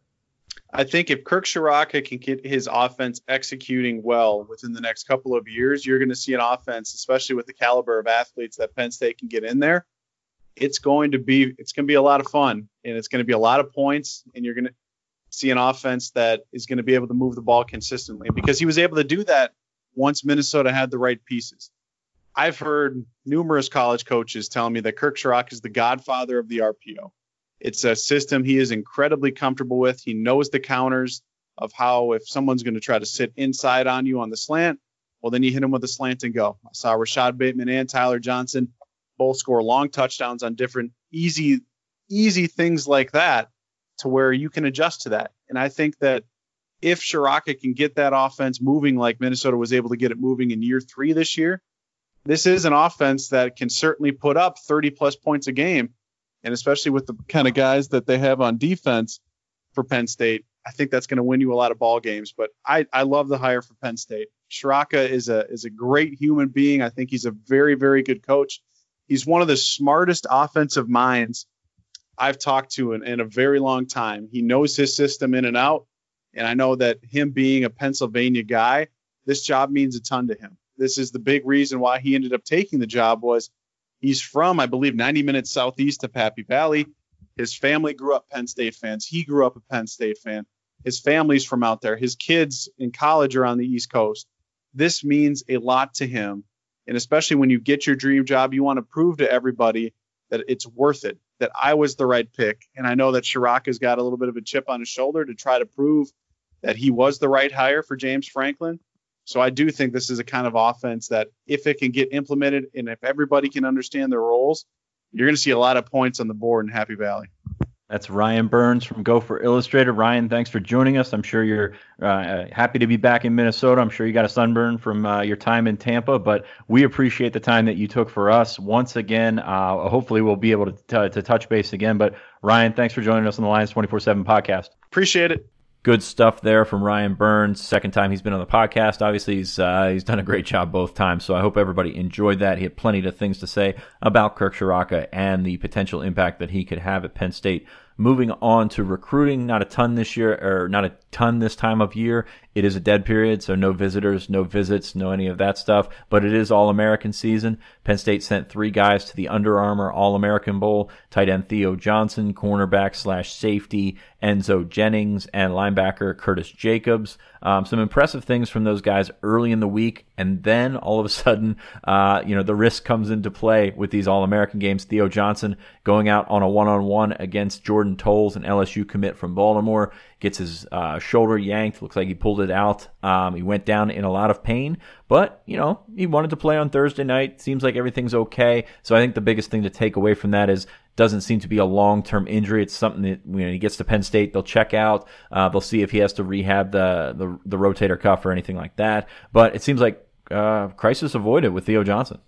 I think if Kirk Ciarrocca can get his offense executing well within the next couple of years, you're going to see an offense, especially with the caliber of athletes that Penn State can get in there. It's going to be it's going to be a lot of fun, and it's going to be a lot of points, and you're going to see an offense that is going to be able to move the ball consistently because he was able to do that once Minnesota had the right pieces. I've heard numerous college coaches telling me that Kirk Ciarrocca is the godfather of the RPO. It's a system he is incredibly comfortable with. He knows the counters of how if someone's going to try to sit inside on you on the slant, well, then you hit him with a slant and go. I saw Rashod Bateman and Tyler Johnson both score long touchdowns on different easy, easy things like that to where you can adjust to that. And I think that if Ciarrocca can get that offense moving like Minnesota was able to get it moving in year three this year, this is an offense that can certainly put up 30 plus points a game. And especially with the kind of guys that they have on defense for Penn State, I think that's going to win you a lot of ball games. But I, I love the hire for Penn State. Ciarrocca is a is a great human being. I think he's a very very good coach. He's one of the smartest offensive minds I've talked to in, in a very long time. He knows his system in and out, and I know that him being a Pennsylvania guy, this job means a ton to him. This is the big reason why he ended up taking the job was he's from I believe 90 minutes southeast of Happy Valley. His family grew up Penn State fans. He grew up a Penn State fan. His family's from out there. His kids in college are on the East Coast. This means a lot to him. And especially when you get your dream job, you want to prove to everybody that it's worth it, that I was the right pick. And I know that Ciarrocca's got a little bit of a chip on his shoulder to try to prove that he was the right hire for James Franklin. So I do think this is a kind of offense that if it can get implemented and if everybody can understand their roles, you're going to see a lot of points on the board in Happy Valley. That's Ryan Burns from Gopher Illustrated. Ryan, thanks for joining us. I'm sure you're uh, happy to be back in Minnesota. I'm sure you got a sunburn from uh, your time in Tampa, but we appreciate the time that you took for us. Once again, uh, hopefully we'll be able to, t- to touch base again. But Ryan, thanks for joining us on the Lions 24 7 podcast. Appreciate it good stuff there from Ryan Burns. Second time he's been on the podcast. Obviously, he's uh, he's done a great job both times. So I hope everybody enjoyed that. He had plenty of things to say about Kirk Ciarrocca and the potential impact that he could have at Penn State. Moving on to recruiting, not a ton this year, or not a ton this time of year. It is a dead period, so no visitors, no visits, no any of that stuff. But it is All American season. Penn State sent three guys to the Under Armour All American Bowl tight end Theo Johnson, cornerback slash safety Enzo Jennings, and linebacker Curtis Jacobs. Um, some impressive things from those guys early in the week, and then all of a sudden, uh, you know, the risk comes into play with these All American games. Theo Johnson going out on a one on one against Jordan Tolles, an LSU commit from Baltimore gets his uh, shoulder yanked. Looks like he pulled it out. Um, he went down in a lot of pain, but you know he wanted to play on Thursday night. Seems like everything's okay. So I think the biggest thing to take away from that is doesn't seem to be a long term injury. It's something that when he gets to Penn State, they'll check out. Uh, they'll see if he has to rehab the, the the rotator cuff or anything like that. But it seems like uh, crisis avoided with Theo Johnson.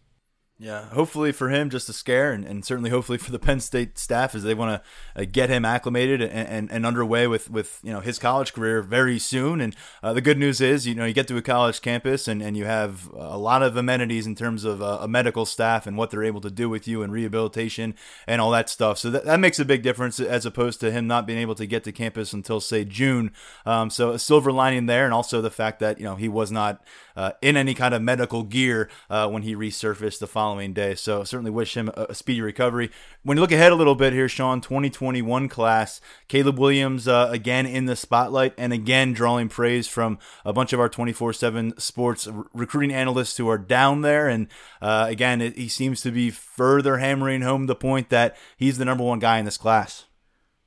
Yeah, hopefully for him, just a scare, and, and certainly hopefully for the Penn State staff as they want to uh, get him acclimated and, and, and, underway with, with you know his college career very soon. And uh, the good news is, you know, you get to a college campus and, and you have a lot of amenities in terms of uh, a medical staff and what they're able to do with you and rehabilitation and all that stuff. So that, that makes a big difference as opposed to him not being able to get to campus until say June. Um, so a silver lining there, and also the fact that you know he was not uh, in any kind of medical gear uh, when he resurfaced the following day. So certainly wish him a, speedy recovery. When you look ahead a little bit here, Sean, 2021 class, Caleb Williams uh, again in the spotlight and again drawing praise from a bunch of our 24/7 sports recruiting analysts who are down there. And uh, again, it, he seems to be further hammering home the point that he's the number one guy in this class.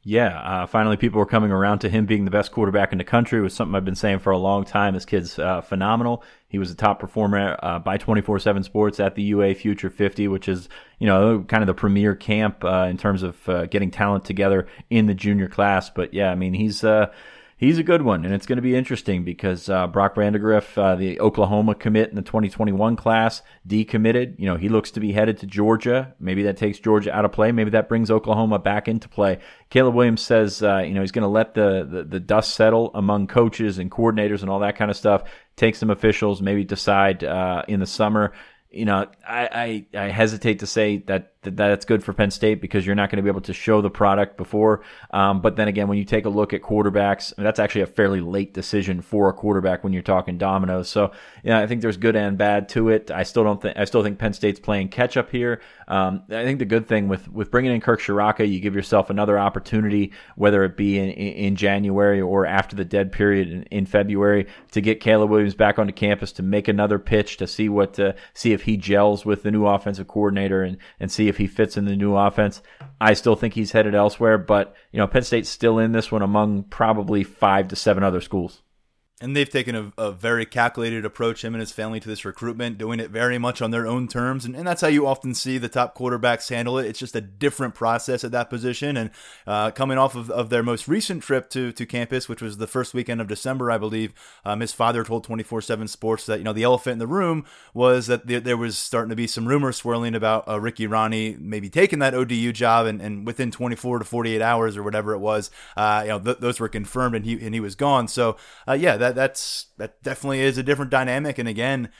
Yeah, uh, finally, people were coming around to him being the best quarterback in the country. It was something I've been saying for a long time. This kid's uh, phenomenal. He was a top performer uh, by 24/7 Sports at the UA Future 50, which is you know kind of the premier camp uh, in terms of uh, getting talent together in the junior class. But yeah, I mean he's uh, he's a good one, and it's going to be interesting because uh, Brock Vandagriff, uh, the Oklahoma commit in the 2021 class, decommitted. You know, he looks to be headed to Georgia. Maybe that takes Georgia out of play. Maybe that brings Oklahoma back into play. Caleb Williams says, uh, you know, he's going to let the, the, the dust settle among coaches and coordinators and all that kind of stuff. Take some officials, maybe decide uh, in the summer you know, I, I, I, hesitate to say that that that's good for Penn State because you're not going to be able to show the product before. Um, but then again, when you take a look at quarterbacks, that's actually a fairly late decision for a quarterback when you're talking dominoes. So yeah, I think there's good and bad to it. I still don't think I still think Penn State's playing catch up here. Um, I think the good thing with with bringing in Kirk Ciarrocca, you give yourself another opportunity, whether it be in, in January or after the dead period in, in February, to get Caleb Williams back onto campus to make another pitch to see what uh, see if he gels with the new offensive coordinator and and see if he fits in the new offense. I still think he's headed elsewhere, but you know Penn State's still in this one among probably five to seven other schools. And they've taken a, a, very calculated approach, him and his family, to this recruitment, doing it very much on their own terms. And, and that's how you often see the top quarterbacks handle it. It's just a different process at that position. And uh, coming off of, of, their most recent trip to, to campus, which was the first weekend of December, I believe, um, his father told 24 7 Sports that, you know, the elephant in the room was that there, there was starting to be some rumors swirling about uh, Ricky Rahne maybe taking that ODU job. And, and within 24 to 48 hours or whatever it was, uh, you know, th- those were confirmed and he, and he was gone. So, uh, yeah, that that's that definitely is a different dynamic. And again,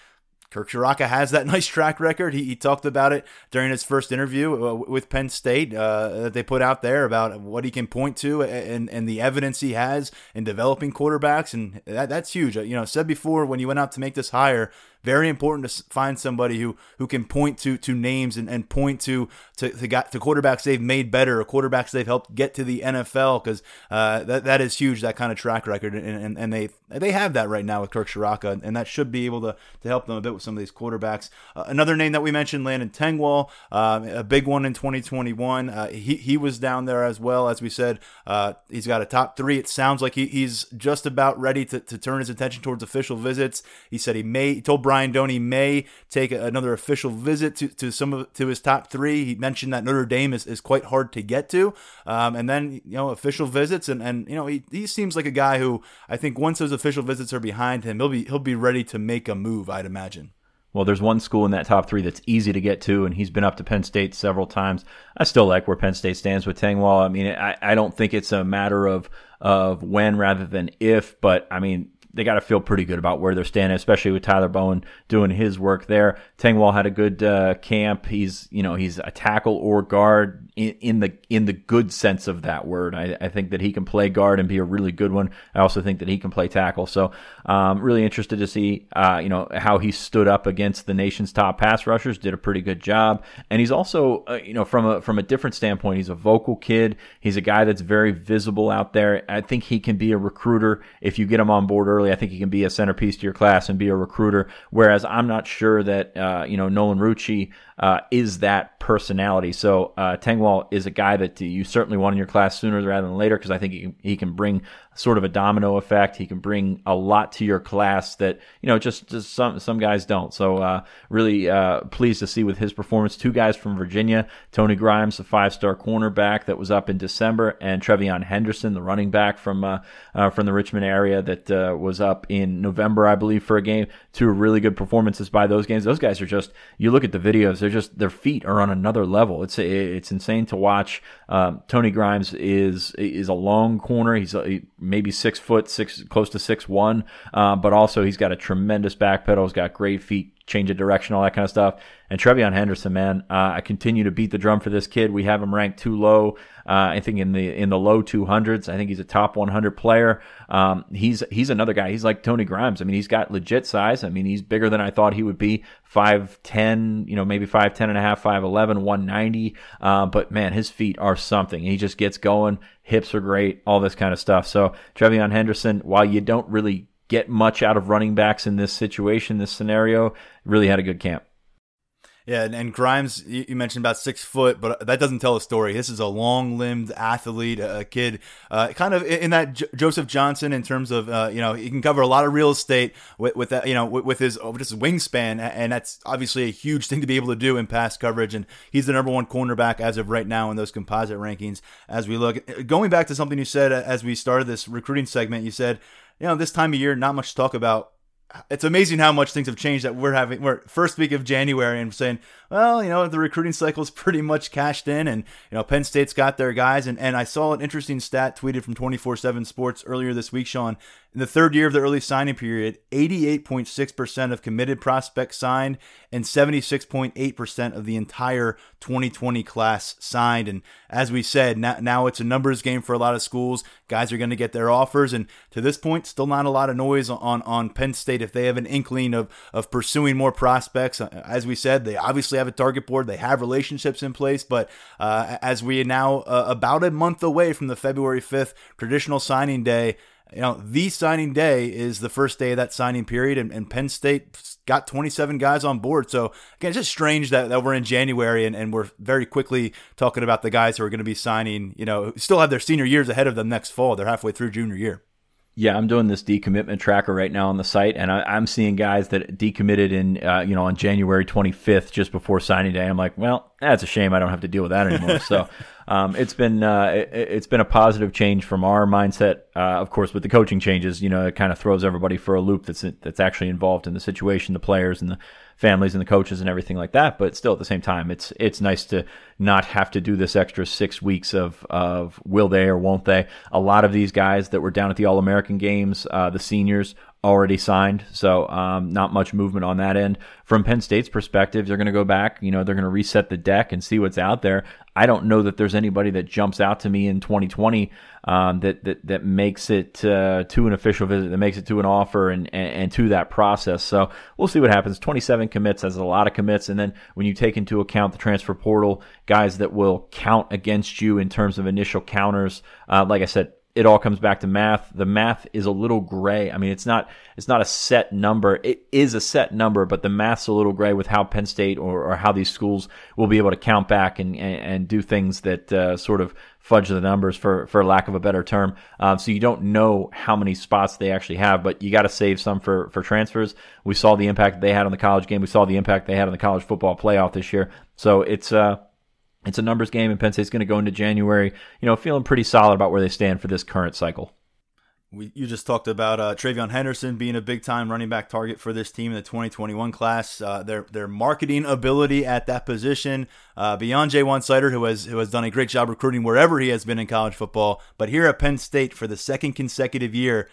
Kirk Ciarrocca has that nice track record. He, he talked about it during his first interview uh, with Penn State uh, that they put out there about what he can point to and, and the evidence he has in developing quarterbacks. And that, that's huge. You know, said before when you went out to make this hire, very important to find somebody who who can point to to names and, and point to to to, got, to quarterbacks they've made better or quarterbacks they've helped get to the NFL because uh, that that is huge that kind of track record and, and, and they they have that right now with Kirk Ciarrocca and that should be able to to help them a bit with some of these quarterbacks. Uh, another name that we mentioned, Landon Tengwall, uh, a big one in 2021. Uh, he he was down there as well as we said. Uh, he's got a top three. It sounds like he, he's just about ready to, to turn his attention towards official visits. He said he may he told Brian Brian Dohn may take another official visit to, to some of to his top three. He mentioned that Notre Dame is, is quite hard to get to, um, and then you know official visits, and, and you know he, he seems like a guy who I think once those official visits are behind him, he'll be he'll be ready to make a move. I'd imagine. Well, there's one school in that top three that's easy to get to, and he's been up to Penn State several times. I still like where Penn State stands with Tengwall. I mean, I, I don't think it's a matter of of when rather than if, but I mean, they got to feel pretty good about where they're standing, especially with Tyler Bowen doing his work there. Tengwall had a good uh, camp. He's you know he's a tackle or guard in, in, the in the good sense of that word. I, I, think that he can play guard and be a really good one. I also think that he can play tackle. So um, really interested to see uh, you know how he stood up against the nation's top pass rushers. Did a pretty good job, and he's also uh, you know from a from a different standpoint. He's a vocal kid. He's a guy that's very visible out there. I think he can be a recruiter if you get him on board early I think he can be a centerpiece to your class and be a recruiter. Whereas I'm not sure that uh, you know Nolan Rucci uh, is that personality. So uh, Tengwall is a guy that you certainly want in your class sooner rather than later because I think he can, he can bring sort of a domino effect. He can bring a lot to your class that you know just, just some some guys don't. So uh, really uh, pleased to see with his performance. Two guys from Virginia, Tony Grimes, the five star cornerback that was up in December, and TreVeyon Henderson, the running back from uh, uh from the Richmond area that uh, was up in November, I believe, for a game. Two really good performances by those games. Those guys are just you look at the videos, they're just their feet are on another level. It's it's insane to watch. Um, Tony Grimes is is a long corner. He's a, maybe six foot, six close to six one, uh, but also he's got a tremendous back pedal. He's got great feet, change of direction, all that kind of stuff. And TreVeyon Henderson, man, uh, I continue to beat the drum for this kid. We have him ranked too low. Uh, I think in the in the low 200s. I think he's a top 100 player. Um, he's he's another guy. He's like Tony Grimes. I mean, he's got legit size. I mean, he's bigger than I thought he would be. 5'10, you know, maybe 5'10 and a half, 5'11, 190. Uh, but man, his feet are something. He just gets going. Hips are great. All this kind of stuff. So TreVeyon Henderson, while you don't really get much out of running backs in this situation, this scenario, really had a good camp. Yeah, and, and Grimes, you, mentioned about six foot, but that doesn't tell a story. This is a long limbed athlete, a kid, uh, kind of in that J- Joseph Johnson in terms of, uh, you know, he can cover a lot of real estate with, with that, you know, with, with his with his wingspan, and that's obviously a huge thing to be able to do in pass coverage. And he's the number one cornerback as of right now in those composite rankings. As we look, going back to something you said as we started this recruiting segment, you said, you know, this time of year, not much to talk about it's amazing how much things have changed that we're having we're first week of January and saying, well, you know, the recruiting cycle is pretty much cashed in and you know, Penn State's got their guys and, and I saw an interesting stat tweeted from 24/7 Sports earlier this week, Sean. In the third year of the early signing period, 88.6% of committed prospects signed and 76.8% of the entire 2020 class signed. And as we said, now, it's a numbers game for a lot of schools. Guys are going to get their offers. And to this point, still not a lot of noise on, on Penn State if they have an inkling of, of pursuing more prospects. As we said, they obviously have a target board, they have relationships in place. But uh, as we are now uh, about a month away from the February 5th traditional signing day, you know, the signing day is the first day of that signing period, and, and Penn State got 27 guys on board. So, again, it's just strange that, that we're in January and, and we're very quickly talking about the guys who are going to be signing, you know, still have their senior years ahead of them next fall. They're halfway through junior year. Yeah, I'm doing this decommitment tracker right now on the site, and I, am seeing guys that decommitted in, uh, you know, on January 25th, just before signing day. I'm like, well, that's a shame. I don't have to deal with that anymore. so, um, it's been uh, it, has been a positive change from our mindset. Uh, of course, with the coaching changes, you know, it kind of throws everybody for a loop. That's that's actually involved in the situation, the players and the families and the coaches and everything like that. But still, at the same time, it's it's nice to not have to do this extra six weeks of of will they or won't they. A lot of these guys that were down at the All American games, uh, the seniors already signed, so um, not much movement on that end. From Penn State's perspective, they're going to go back. You know, they're going to reset the deck and see what's out there. I don't know that there's anybody that jumps out to me in 2020 um, that that that makes it uh, to an official visit, that makes it to an offer, and, and, and to that process. So we'll see what happens. 27 commits has a lot of commits, and then when you take into account the transfer portal, guys that will count against you in terms of initial counters, uh, like I said, it all comes back to math. The math is a little gray. I mean, it's not it's not a set number. It is a set number, but the math's a little gray with how Penn State or, or how these schools will be able to count back and and, and do things that uh, sort of fudge the numbers for for lack of a better term. Um, so you don't know how many spots they actually have, but you got to save some for for transfers. We saw the impact they had on the college game. We saw the impact they had on the college football playoff this year. So it's uh it's a numbers game, and Penn State's going to go into January, you know, feeling pretty solid about where they stand for this current cycle. We, you just talked about uh, TreVeyon Henderson being a big time running back target for this team in the 2021 class. Uh, their their marketing ability at that position, uh, beyond Ja'Juan Seider, who has who has done a great job recruiting wherever he has been in college football, but here at Penn State for the second consecutive year,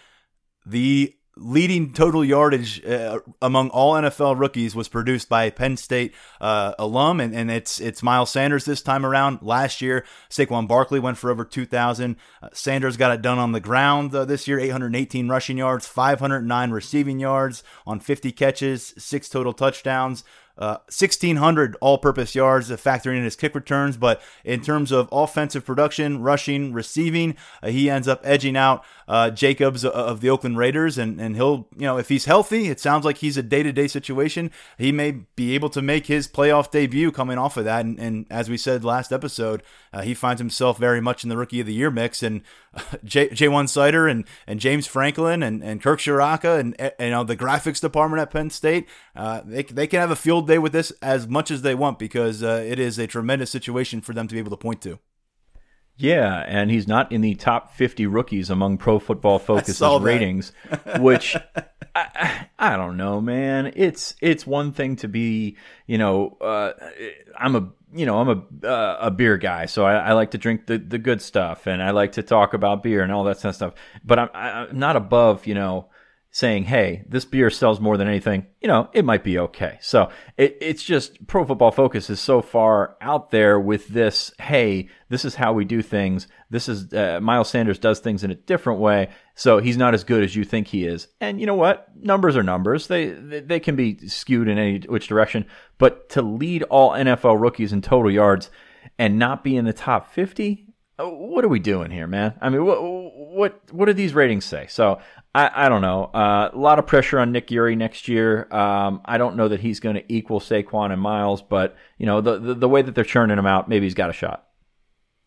the leading total yardage uh, among all NFL rookies was produced by Penn State uh, alum, and, and it's it's Miles Sanders this time around. Last year, Saquon Barkley went for over 2,000. Uh, Sanders got it done on the ground uh, this year, 818 rushing yards, 509 receiving yards on 50 catches, six total touchdowns. Uh, 1,600 all purpose yards, uh, factoring in his kick returns. But in terms of offensive production, rushing, receiving, uh, he ends up edging out uh, Jacobs of the Oakland Raiders. And, and he'll, you know, if he's healthy, it sounds like he's a day to day situation. He may be able to make his playoff debut coming off of that. And, and as we said last episode, uh, he finds himself very much in the rookie of the year mix. And J- Ja'Juan Seider and, and James Franklin and, and Kirk Ciarrocca and, and you know the graphics department at Penn State, uh, they, they can have a field day with this as much as they want because uh, it is a tremendous situation for them to be able to point to. Yeah, and he's not in the top 50 rookies among Pro Football Focus's ratings, which I, I, don't know, man. It's it's one thing to be, you know, uh, I'm a you know I'm a uh, a beer guy, so I, I, like to drink the the good stuff, and I like to talk about beer and all that kind of stuff. But I'm I'm not above, you know saying, hey, this beer sells more than anything, you know, it might be okay. So it, it's just Pro Football Focus is so far out there with this, hey, this is how we do things. This is, uh, Miles Sanders does things in a different way. So he's not as good as you think he is. And you know what? Numbers are numbers. They, they can be skewed in any which direction. But to lead all NFL rookies in total yards and not be in the top 50, uh, what are we doing here, man? I mean, what what what do these ratings say? So I, I don't know. Uh, a lot of pressure on Nick Eury next year. Um, I don't know that he's going to equal Saquon and Miles, but you know the, the, the way that they're churning him out, maybe he's got a shot.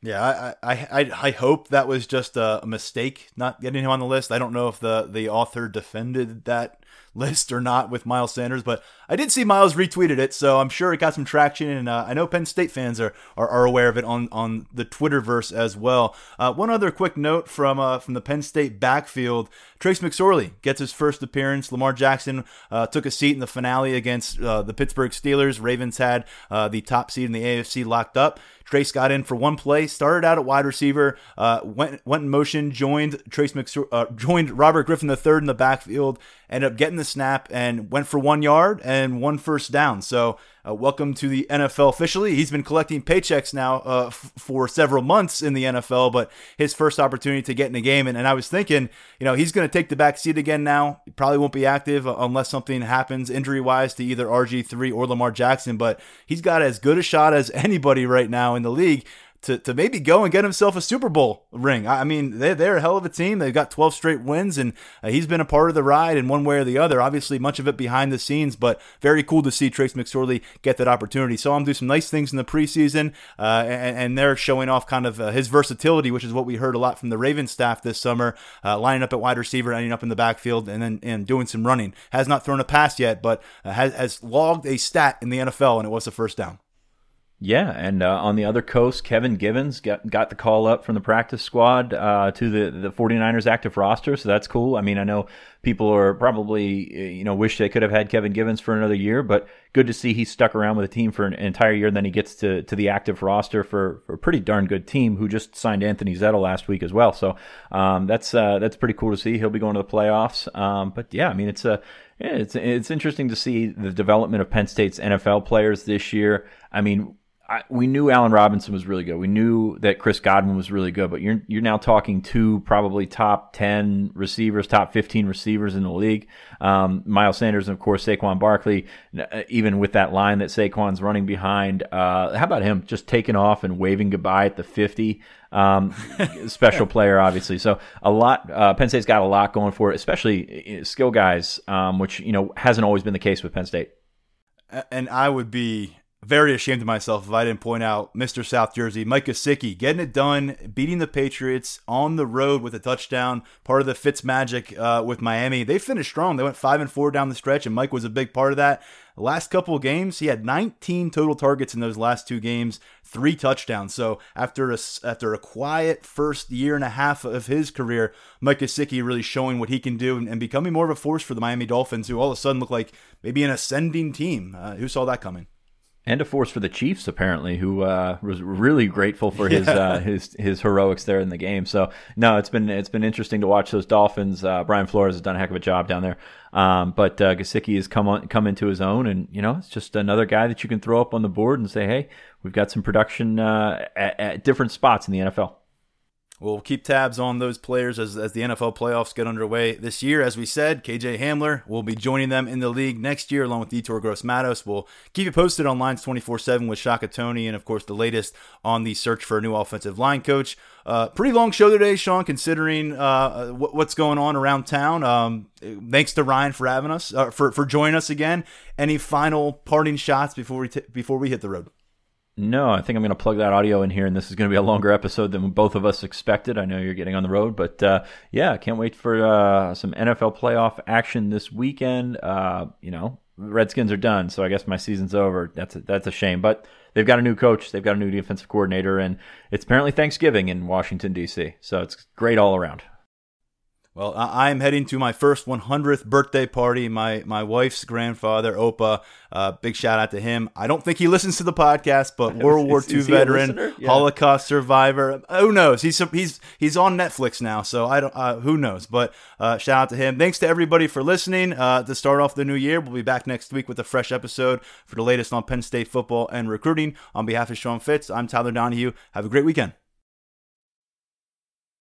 Yeah, I, I I hope that was just a mistake not getting him on the list. I don't know if the the author defended that list or not with Miles Sanders, but I did see Miles retweeted it, so I'm sure it got some traction, and uh, I know Penn State fans are, are, are aware of it on on the Twitterverse as well. Uh, one other quick note from uh, from the Penn State backfield: Trace McSorley gets his first appearance. Lamar Jackson uh, took a seat in the finale against uh, the Pittsburgh Steelers. Ravens had uh, the top seed in the AFC locked up. Trace got in for one play, started out at wide receiver, uh, went went in motion, joined Trace McSor- uh, joined Robert Griffin III in the backfield, ended up getting the snap and went for one yard and one first down. So uh, welcome to the NFL officially. He's been collecting paychecks now uh, f- for several months in the NFL, but his first opportunity to get in a game. And, and I was thinking, you know, he's going to take the back seat again now. He probably won't be active uh, unless something happens injury wise to either RG3 or Lamar Jackson, but he's got as good a shot as anybody right now in the league to, to maybe go and get himself a Super Bowl ring. I mean, they, they're a hell of a team. They've got 12 straight wins, and uh, he's been a part of the ride in one way or the other. Obviously, much of it behind the scenes, but very cool to see Trace McSorley get that opportunity. Saw him do some nice things in the preseason, uh, and, and, they're showing off kind of uh, his versatility, which is what we heard a lot from the Ravens staff this summer, uh, lining up at wide receiver, ending up in the backfield, and then and doing some running. Has not thrown a pass yet, but uh, has, has logged a stat in the NFL, and it was a first down. Yeah, and uh, on the other coast, Kevin Givens got, got the call up from the practice squad uh, to the, the 49ers active roster, so that's cool. I mean, I know people are probably, you know, wish they could have had Kevin Givens for another year, but good to see he stuck around with the team for an entire year, and then he gets to, to the active roster for, for a pretty darn good team who just signed Anthony Zettel last week as well. So um, that's uh, that's pretty cool to see. He'll be going to the playoffs. Um, but yeah, I mean, it's a yeah, it's it's interesting to see the development of Penn State's NFL players this year. I mean, I, we knew Allen Robinson was really good. We knew that Chris Godwin was really good, but you're you're now talking two probably top ten receivers, top fifteen receivers in the league. Um, Miles Sanders and of course Saquon Barkley. Uh, even with that line that Saquon's running behind, uh, how about him just taking off and waving goodbye at the fifty? Um, special player, obviously. So a lot. Uh, Penn State's got a lot going for it, especially uh, skill guys, um, which you know hasn't always been the case with Penn State. And I would be very ashamed of myself if I didn't point out Mr. South Jersey, Mike Gesicki, getting it done, beating the Patriots on the road with a touchdown, part of the Fitz magic uh, with Miami. They finished strong. They went five and four down the stretch, and Mike was a big part of that. The last couple of games, he had 19 total targets in those last two games, three touchdowns. So after a, after a quiet first year and a half of his career, Mike Gesicki really showing what he can do and, and, becoming more of a force for the Miami Dolphins, who all of a sudden look like maybe an ascending team. Uh, who saw that coming? And a force for the Chiefs apparently, who uh, was really grateful for his yeah. uh, his his heroics there in the game. So no, it's been it's been interesting to watch those Dolphins. Uh, Brian Flores has done a heck of a job down there, um, but uh, Gesicki has come on come into his own, and you know it's just another guy that you can throw up on the board and say, hey, we've got some production uh, at, at different spots in the NFL. We'll keep tabs on those players as, as the NFL playoffs get underway this year. As we said, KJ Hamler will be joining them in the league next year along with Yetur Gross-Matos. We'll keep you posted on Lions 24 7 with Shaka Toney and, of course, the latest on the search for a new offensive line coach. Uh, pretty long show today, Sean, considering uh, what's going on around town. Um, thanks to Ryan for having us, uh, for, for joining us again. Any final parting shots before we, t- before we hit the road? No, I think I'm going to plug that audio in here, and this is going to be a longer episode than both of us expected. I know you're getting on the road, but uh, yeah, can't wait for uh, some NFL playoff action this weekend. Uh, you know, Redskins are done, so I guess my season's over. That's a, that's a shame, but they've got a new coach, they've got a new defensive coordinator, and it's apparently Thanksgiving in Washington D.C., so it's great all around. Well, I'm heading to my first 100th birthday party. My my wife's grandfather, Opa, uh, big shout out to him. I don't think he listens to the podcast, but World War II veteran, yeah. Holocaust survivor. Who knows? He's he's he's on Netflix now, so I don't. Uh, who knows? But uh, shout out to him. Thanks to everybody for listening. Uh, to start off the new year, we'll be back next week with a fresh episode for the latest on Penn State football and recruiting. On behalf of Sean Fitz, I'm Tyler Donohue. Have a great weekend.